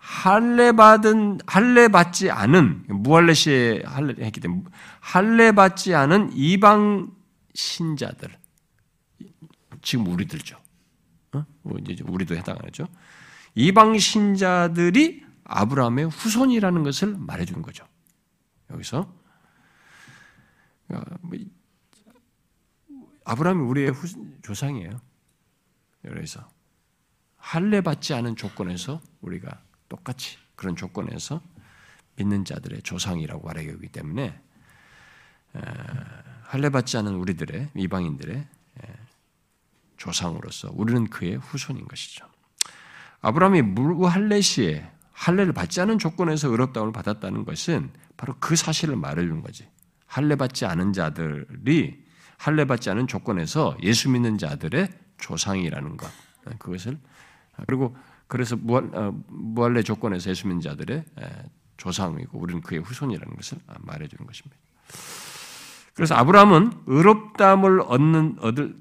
할례 받은 할례 받지 않은 무할례시에 할례 했기 때문에 할례 받지 않은 이방 신자들 지금 우리들죠. 어? 뭐 이제 우리도 해당하죠. 이방 신자들이 아브라함의 후손이라는 것을 말해주는 거죠. 여기서 어, 뭐 아브라함이 우리의 후, 조상이에요. 그래서 할례 받지 않은 조건에서 우리가 똑같이 그런 조건에서 믿는 자들의 조상이라고 말하기 때문에 할례 받지 않은 우리들의 이방인들의 조상으로서 우리는 그의 후손인 것이죠. 아브라함이 무할례 시에 할례를 받지 않은 조건에서 의롭다움을 받았다는 것은 바로 그 사실을 말해주는 거지. 할례 받지 않은 자들이 할례 받지 않은 조건에서 예수 믿는 자들의 조상이라는 것. 그것을 그리고 그래서 어, 무할 례 조건에서 예수 믿는 자들의 조상이고 우리는 그의 후손이라는 것을 말해주는 것입니다. 그래서 아브라함은 의롭다함을 얻는 얻을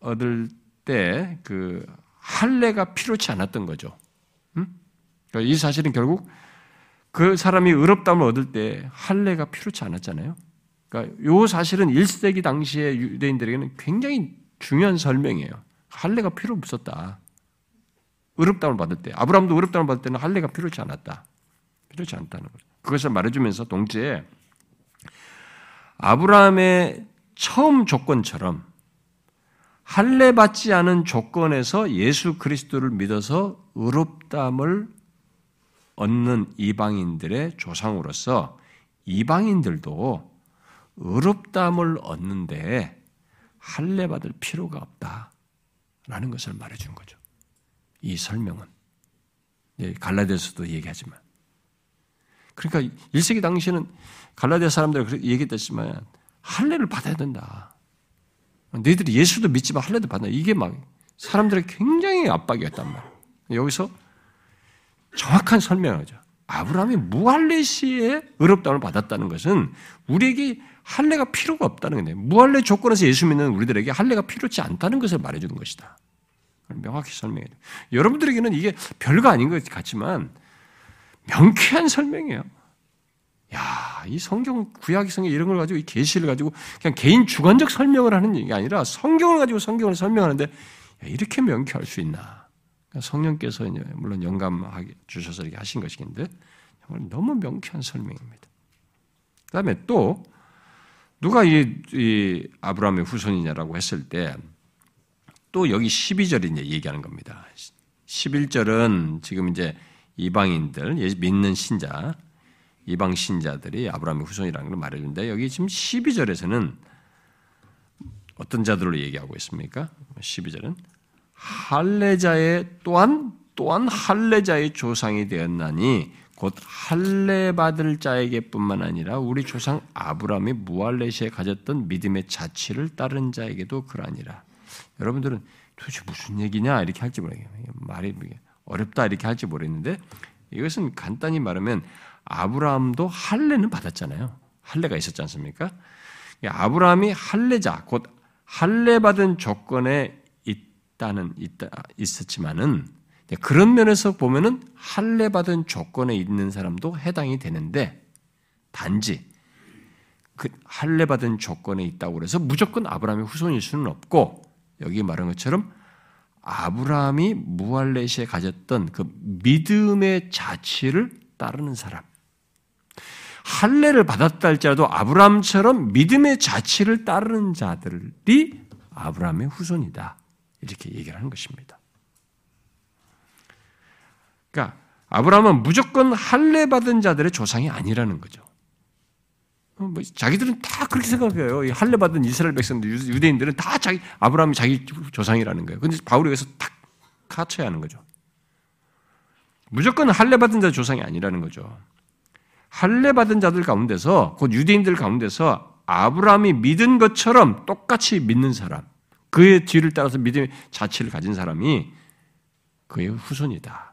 얻을 때 그 할례가 필요치 않았던 거죠. 음? 그러니까 이 사실은 결국 그 사람이 의롭다함을 얻을 때 할례가 필요치 않았잖아요. 그러니까 이 사실은 1세기 당시의 유대인들에게는 굉장히 중요한 설명이에요. 할례가 필요 없었다. 의롭다움을 받을 때 아브라함도 의롭다움을 받을 때는 할례가 필요치 않았다. 필요치 않다는 거죠. 그것을 말해주면서 동시에 아브라함의 처음 조건처럼 할례 받지 않은 조건에서 예수 그리스도를 믿어서 의롭다함을 얻는 이방인들의 조상으로서 이방인들도 의롭다함을 얻는데 할례 받을 필요가 없다라는 것을 말해 준 거죠. 이 설명은 갈라디아서도 얘기하지만 그러니까 1세기 당시에는 갈라디아 사람들 얘기했지만 할례를 받아야 된다. 너희들이 예수도 믿지만 할례도 받아. 이게 막 사람들의 굉장히 압박이었단 말이에요. 여기서 정확한 설명을 하죠. 아브라함이 무할례 시에 의롭다움을 받았다는 것은 우리에게 할례가 필요가 없다는 건데 무할례 조건에서 예수 믿는 우리들에게 할례가 필요치 않다는 것을 말해주는 것이다. 명확히 설명해야 돼요. 여러분들에게는 이게 별거 아닌 것 같지만 명쾌한 설명이에요. 야, 이 성경 구약 성경 이런 걸 가지고 이 계시를 가지고 그냥 개인 주관적 설명을 하는 게 아니라 성경을 가지고 성경을 설명하는데 야, 이렇게 명쾌할 수 있나? 그러니까 성령께서 물론 영감하게 주셔서 이렇게 하신 것이긴데 정말 너무 명쾌한 설명입니다. 그다음에 또 누가 이, 이 아브라함의 후손이냐라고 했을 때 또 여기 12절이 이제 얘기하는 겁니다. 11절은 지금 이제 이방인들, 예, 믿는 신자, 이방 신자들이 아브라함의 후손이라는 걸 말해주는데 여기 지금 12절에서는 어떤 자들로 얘기하고 있습니까? 12절은 할례자의 또한 또한 할례자의 조상이 되었나니 곧 할례 받을 자에게뿐만 아니라 우리 조상 아브라함이 무할레시에 가졌던 믿음의 자취를 따른 자에게도 그러니라. 여러분들은 도대체 무슨 얘기냐 이렇게 할지 모르겠어요. 말이 어렵다 이렇게 할지 모르겠는데 이것은 간단히 말하면 아브라함도 할례는 받았잖아요. 할례가 있었지 않습니까? 아브라함이 할례자 곧 할례 받은 조건에 있다는 있다 있었지만은 그런 면에서 보면은 할례 받은 조건에 있는 사람도 해당이 되는데 단지 그 할례 받은 조건에 있다고 그래서 무조건 아브라함의 후손일 수는 없고 여기 말한 것처럼 아브라함이 무할레시에 가졌던 그 믿음의 자취를 따르는 사람. 할례를 받았다 할지라도 아브라함처럼 믿음의 자취를 따르는 자들이 아브라함의 후손이다. 이렇게 얘기를 하는 것입니다. 그러니까 아브라함은 무조건 할례 받은 자들의 조상이 아니라는 거죠. 어, 뭐 자기들은 다 그렇게 생각해요. 할례 받은 이스라엘 백성들, 유대인들은 다 자기 아브라함이 자기 조상이라는 거예요. 근데 바울이 여기서 탁 갖춰야 하는 거죠. 무조건 할례 받은 자 조상이 아니라는 거죠. 할례 받은 자들 가운데서 곧 유대인들 가운데서 아브라함이 믿은 것처럼 똑같이 믿는 사람, 그의 뒤를 따라서 믿음의 자취를 가진 사람이 그의 후손이다.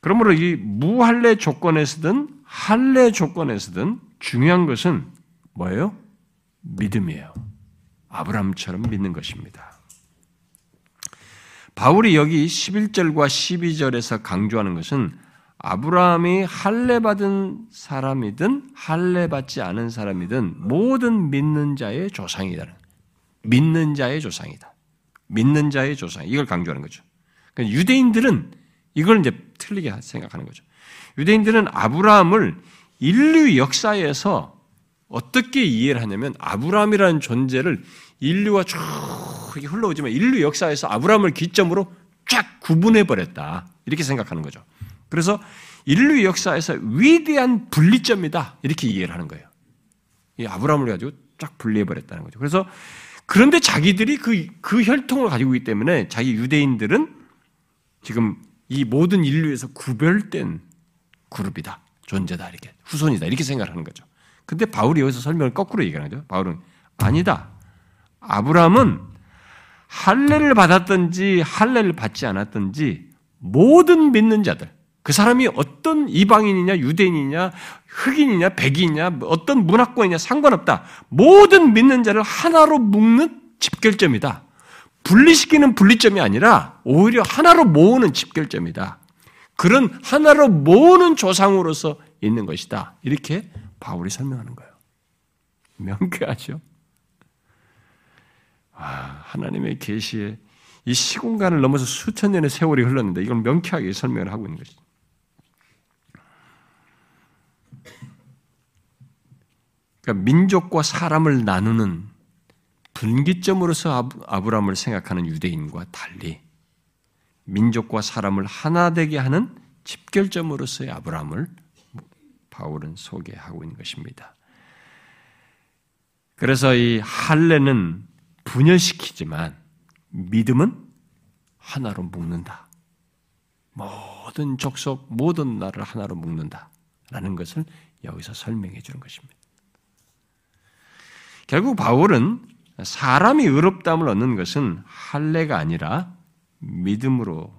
그러므로 이 무할례 조건에서든 할례 조건에서든 중요한 것은 뭐예요? 믿음이에요. 아브라함처럼 믿는 것입니다. 바울이 여기 11절과 12절에서 강조하는 것은 아브라함이 할례 받은 사람이든 할례 받지 않은 사람이든 모든 믿는 자의 조상이다. 믿는 자의 조상이다. 믿는 자의 조상. 이걸 강조하는 거죠. 그러니까 유대인들은 이걸 이제 틀리게 생각하는 거죠. 유대인들은 아브라함을 인류 역사에서 어떻게 이해를 하냐면 아브라함이라는 존재를 인류가 쭉 흘러오지만 인류 역사에서 아브라함을 기점으로 쫙 구분해 버렸다. 이렇게 생각하는 거죠. 그래서 인류 역사에서 위대한 분리점이다. 이렇게 이해를 하는 거예요. 이 아브라함을 가지고 쫙 분리해 버렸다는 거죠. 그래서 그런데 자기들이 그, 그 혈통을 가지고 있기 때문에 자기 유대인들은 지금 이 모든 인류에서 구별된 그룹이다. 존재다. 이렇게. 후손이다. 이렇게 생각하는 거죠. 근데 바울이 여기서 설명을 거꾸로 얘기하는 거죠. 바울은 아니다. 아브라함은 할례를 받았든지 할례를 받지 않았든지 모든 믿는 자들 그 사람이 어떤 이방인이냐 유대인이냐 흑인이냐 백인이냐 어떤 문화권이냐 상관없다. 모든 믿는 자를 하나로 묶는 집결점이다. 분리시키는 분리점이 아니라 오히려 하나로 모으는 집결점이다. 그런 하나로 모으는 조상으로서 있는 것이다. 이렇게 바울이 설명하는 거예요. 명쾌하죠? 아, 하나님의 계시에 이 시공간을 넘어서 수천 년의 세월이 흘렀는데 이걸 명쾌하게 설명을 하고 있는 것이죠. 그러니까 민족과 사람을 나누는 분기점으로서 아브라함을 생각하는 유대인과 달리 민족과 사람을 하나 되게 하는 집결점으로서의 아브라함을 바울은 소개하고 있는 것입니다. 그래서 이 할례는 분열시키지만 믿음은 하나로 묶는다. 모든 족속, 모든 나를 하나로 묶는다. 라는 것을 여기서 설명해 주는 것입니다. 결국 바울은 사람이 의롭다함을 얻는 것은 할례가 아니라 믿음으로이다라는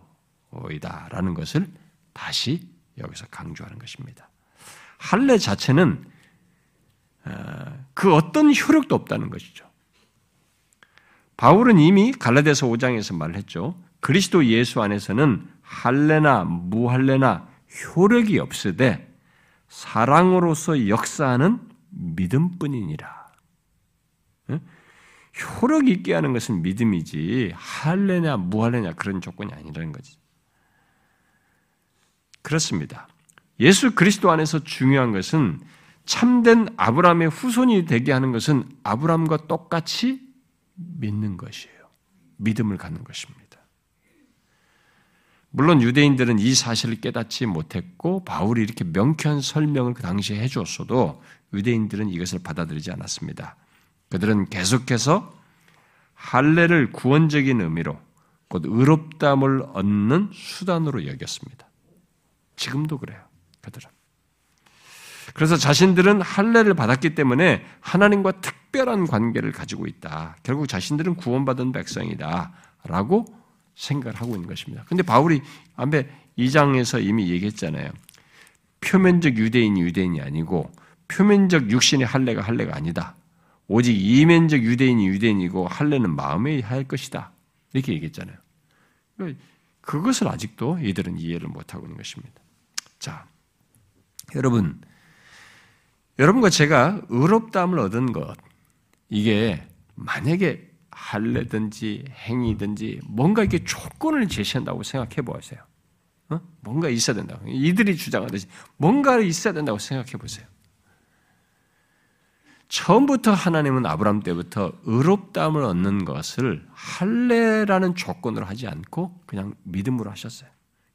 것을 다시 여기서 강조하는 것입니다. 할례 자체는 어, 그 어떤 효력도 없다는 것이죠. 바울은 이미 갈라디아서 5장에서 말 했죠. 그리스도 예수 안에서는 할례나 무할례나 효력이 없으되 사랑으로서 역사하는 믿음뿐이니라. 효력 있게 하는 것은 믿음이지 할래냐 무할래냐 그런 조건이 아니라는 거지. 그렇습니다. 예수 그리스도 안에서 중요한 것은 참된 아브라함의 후손이 되게 하는 것은 아브라함과 똑같이 믿는 것이에요. 믿음을 갖는 것입니다. 물론 유대인들은 이 사실을 깨닫지 못했고 바울이 이렇게 명쾌한 설명을 그 당시에 해주었어도 유대인들은 이것을 받아들이지 않았습니다. 그들은 계속해서 할례를 구원적인 의미로 곧 의롭담을 얻는 수단으로 여겼습니다. 지금도 그래요. 그들은. 그래서 자신들은 할례를 받았기 때문에 하나님과 특별한 관계를 가지고 있다. 결국 자신들은 구원받은 백성이다라고 생각을 하고 있는 것입니다. 근데 바울이 앞에 2장에서 이미 얘기했잖아요. 표면적 유대인이 유대인이 아니고 표면적 육신의 할례가 할례가 아니다. 오직 이면적 유대인이 유대인이고 할례는 마음에 할 것이다. 이렇게 얘기했잖아요. 그것을 아직도 이들은 이해를 못하고 있는 것입니다. 자, 여러분, 여러분과 제가 의롭다함을 얻은 것, 이게 만약에 할례든지 행위든지 뭔가 이렇게 조건을 제시한다고 생각해 보세요. 어? 뭔가 있어야 된다고. 이들이 주장하듯이 뭔가 있어야 된다고 생각해 보세요. 처음부터 하나님은 아브라함 때부터 의롭다함을 얻는 것을 할례라는 조건으로 하지 않고 그냥 믿음으로 하셨어요.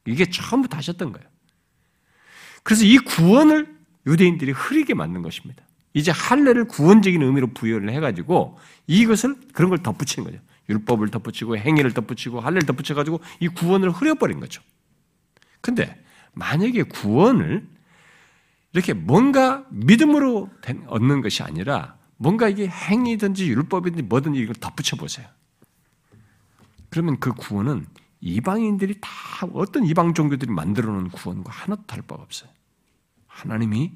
이게 처음부터 하셨던 거예요. 그래서 이 구원을 유대인들이 흐리게 만든 것입니다. 이제 할례를 구원적인 의미로 부여를 해가지고 이것을 그런 걸 덧붙이는 거죠. 율법을 덧붙이고 행위를 덧붙이고 할례를 덧붙여가지고 이 구원을 흐려버린 거죠. 근데 만약에 구원을 이렇게 뭔가 믿음으로 얻는 것이 아니라 뭔가 이게 행위든지 율법이든지 뭐든지 이걸 덧붙여 보세요. 그러면 그 구원은 이방인들이 다 어떤 이방 종교들이 만들어 놓은 구원과 하나도 다를 바가 없어요. 하나님이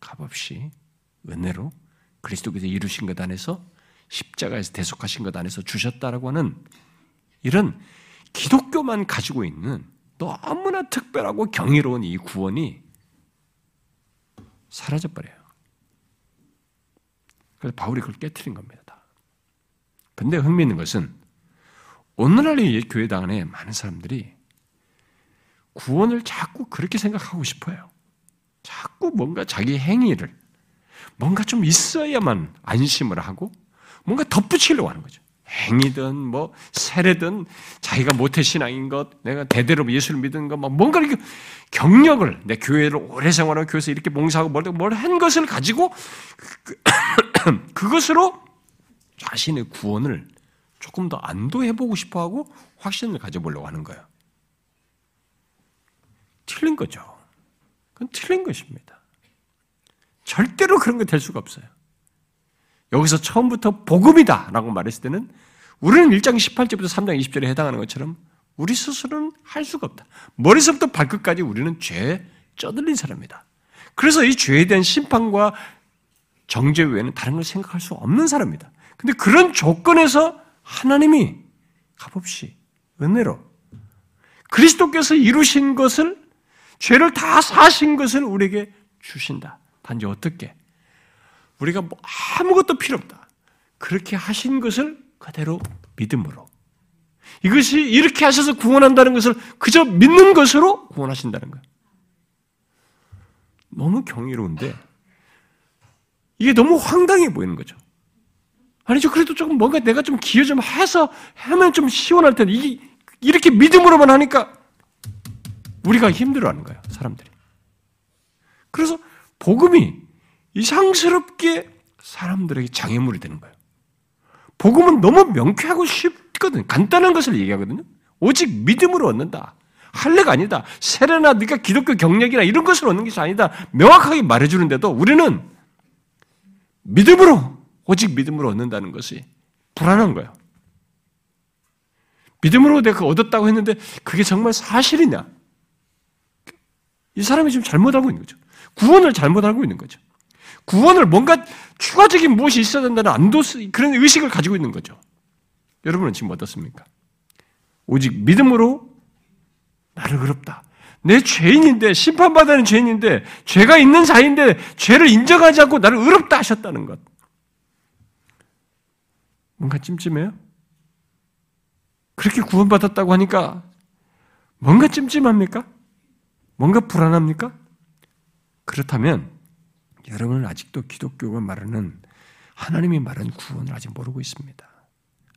값없이 은혜로 그리스도께서 이루신 것 안에서 십자가에서 대속하신 것 안에서 주셨다라고 하는 이런 기독교만 가지고 있는 너무나 특별하고 경이로운 이 구원이 사라져 버려요. 그래서 바울이 그걸 깨뜨린 겁니다. 근데 흥미있는 것은 오늘날의 교회당 안에 많은 사람들이 구원을 자꾸 그렇게 생각하고 싶어요. 자꾸 뭔가 자기 행위를 뭔가 좀 있어야만 안심을 하고 뭔가 덧붙이려고 하는 거죠. 행위든 뭐 세례든 자기가 모태 신앙인 것, 내가 대대로 예수를 믿은 것, 막 뭔가 이렇게 경력을 내 교회를 오래 생활하고 교회에서 이렇게 봉사하고 뭘 한 것을 가지고 그것으로 자신의 구원을 조금 더 안도해보고 싶어하고 확신을 가져보려고 하는 거예요. 틀린 거죠. 그건 틀린 것입니다. 절대로 그런 게 될 수가 없어요. 여기서 처음부터 복음이다 라고 말했을 때는 우리는 1장 18절부터 3장 20절에 해당하는 것처럼 우리 스스로는 할 수가 없다. 머리서부터 발끝까지 우리는 죄에 쩌들린 사람이다. 그래서 이 죄에 대한 심판과 정죄 외에는 다른 걸 생각할 수 없는 사람이다. 근데 그런 조건에서 하나님이 값없이 은혜로 그리스도께서 이루신 것을 죄를 다 사신 것을 우리에게 주신다. 단지 어떻게? 우리가 뭐 아무것도 필요 없다. 그렇게 하신 것을 그대로 믿음으로. 이것이 이렇게 하셔서 구원한다는 것을 그저 믿는 것으로 구원하신다는 거예요. 너무 경이로운데 이게 너무 황당해 보이는 거죠. 아니죠. 그래도 조금 뭔가 내가 좀 기여 좀 해서 하면 좀 시원할 텐데 이게 이렇게 믿음으로만 하니까 우리가 힘들어하는 거예요. 사람들이. 그래서 복음이 이상스럽게 사람들에게 장애물이 되는 거예요. 복음은 너무 명쾌하고 쉽거든. 간단한 것을 얘기하거든요. 오직 믿음으로 얻는다. 할례가 아니다. 세례나 네가 기독교 경력이나 이런 것을 얻는 것이 아니다. 명확하게 말해주는데도 우리는 믿음으로 오직 믿음으로 얻는다는 것이 불안한 거예요. 믿음으로 내가 얻었다고 했는데 그게 정말 사실이냐? 이 사람이 지금 잘못 알고 있는 거죠. 구원을 잘못 알고 있는 거죠. 구원을 뭔가 추가적인 무엇이 있어야 된다는 안도 그런 의식을 가지고 있는 거죠. 여러분은 지금 어떻습니까? 오직 믿음으로 나를 의롭다. 내 죄인인데 심판받는 죄인인데 죄가 있는 자인데 죄를 인정하지 않고 나를 의롭다 하셨다는 것. 뭔가 찜찜해요? 그렇게 구원받았다고 하니까 뭔가 찜찜합니까? 뭔가 불안합니까? 그렇다면 여러분은 아직도 기독교가 말하는 하나님이 말하는 구원을 아직 모르고 있습니다.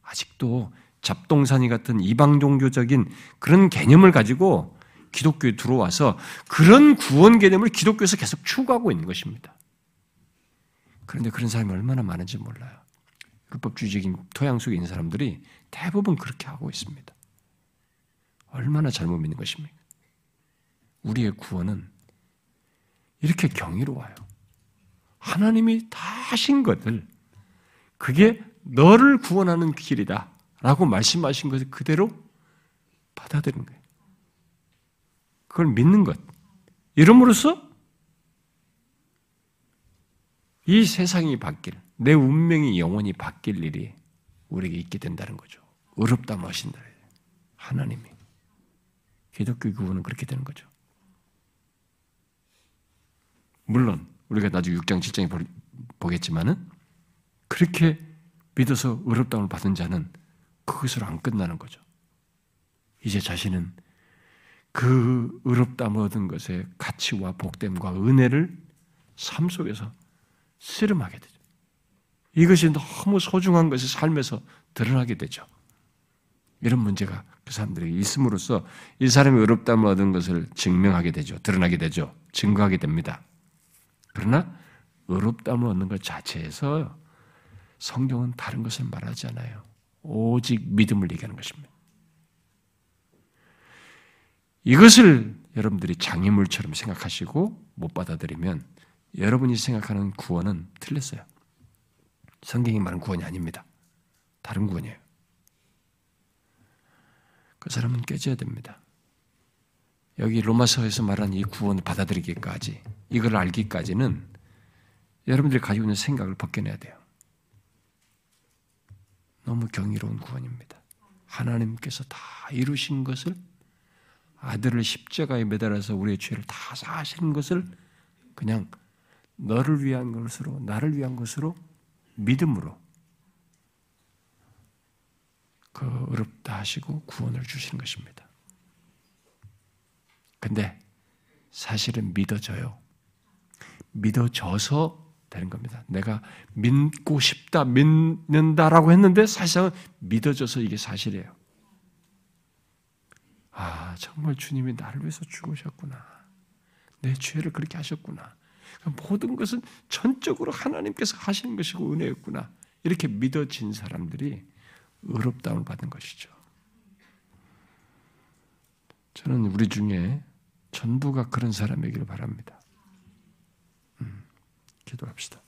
아직도 잡동사니 같은 이방 종교적인 그런 개념을 가지고 기독교에 들어와서 그런 구원 개념을 기독교에서 계속 추구하고 있는 것입니다. 그런데 그런 사람이 얼마나 많은지 몰라요. 율법주의적인 토양 속에 있는 사람들이 대부분 그렇게 하고 있습니다. 얼마나 잘못 믿는 것입니까? 우리의 구원은 이렇게 경이로워요. 하나님이 다 하신 것을 그게 너를 구원하는 길이다 라고 말씀하신 것을 그대로 받아들이는 거예요. 그걸 믿는 것. 이름으로써 이 세상이 바뀔, 내 운명이 영원히 바뀔 일이 우리에게 있게 된다는 거죠. 어렵다 마신다. 하나님이. 기독교 구원은 그렇게 되는 거죠. 물론 우리가 나중에 6장, 7장에 보겠지만은 그렇게 믿어서 의롭다움을 받은 자는 그것으로 안 끝나는 거죠. 이제 자신은 그 의롭다움을 얻은 것의 가치와 복됨과 은혜를 삶 속에서 씨름하게 되죠. 이것이 너무 소중한 것이 삶에서 드러나게 되죠. 이런 문제가 그 사람들에게 있음으로써 이 사람이 의롭다움을 얻은 것을 증명하게 되죠. 드러나게 되죠. 증거하게 됩니다. 그러나 의롭다움을 얻는 것 자체에서 성경은 다른 것을 말하지 않아요. 오직 믿음을 얘기하는 것입니다. 이것을 여러분들이 장애물처럼 생각하시고 못 받아들이면 여러분이 생각하는 구원은 틀렸어요. 성경이 말하는 구원이 아닙니다. 다른 구원이에요. 그 사람은 깨져야 됩니다. 여기 로마서에서 말하는 이 구원을 받아들이기까지, 이걸 알기까지는 여러분들이 가지고 있는 생각을 벗겨내야 돼요. 너무 경이로운 구원입니다. 하나님께서 다 이루신 것을 아들을 십자가에 매달아서 우리의 죄를 다 사하시는 것을 그냥 너를 위한 것으로, 나를 위한 것으로 믿음으로 그 어렵다 하시고 구원을 주시는 것입니다. 근데 사실은 믿어져요. 믿어져서 되는 겁니다. 내가 믿고 싶다, 믿는다라고 했는데 사실은 믿어져서 이게 사실이에요. 아, 정말 주님이 나를 위해서 죽으셨구나. 내 죄를 그렇게 하셨구나. 모든 것은 전적으로 하나님께서 하시는 것이고 은혜였구나. 이렇게 믿어진 사람들이 의롭다움을 받은 것이죠. 저는 우리 중에 전부가 그런 사람이기를 바랍니다. 음, 기도합시다.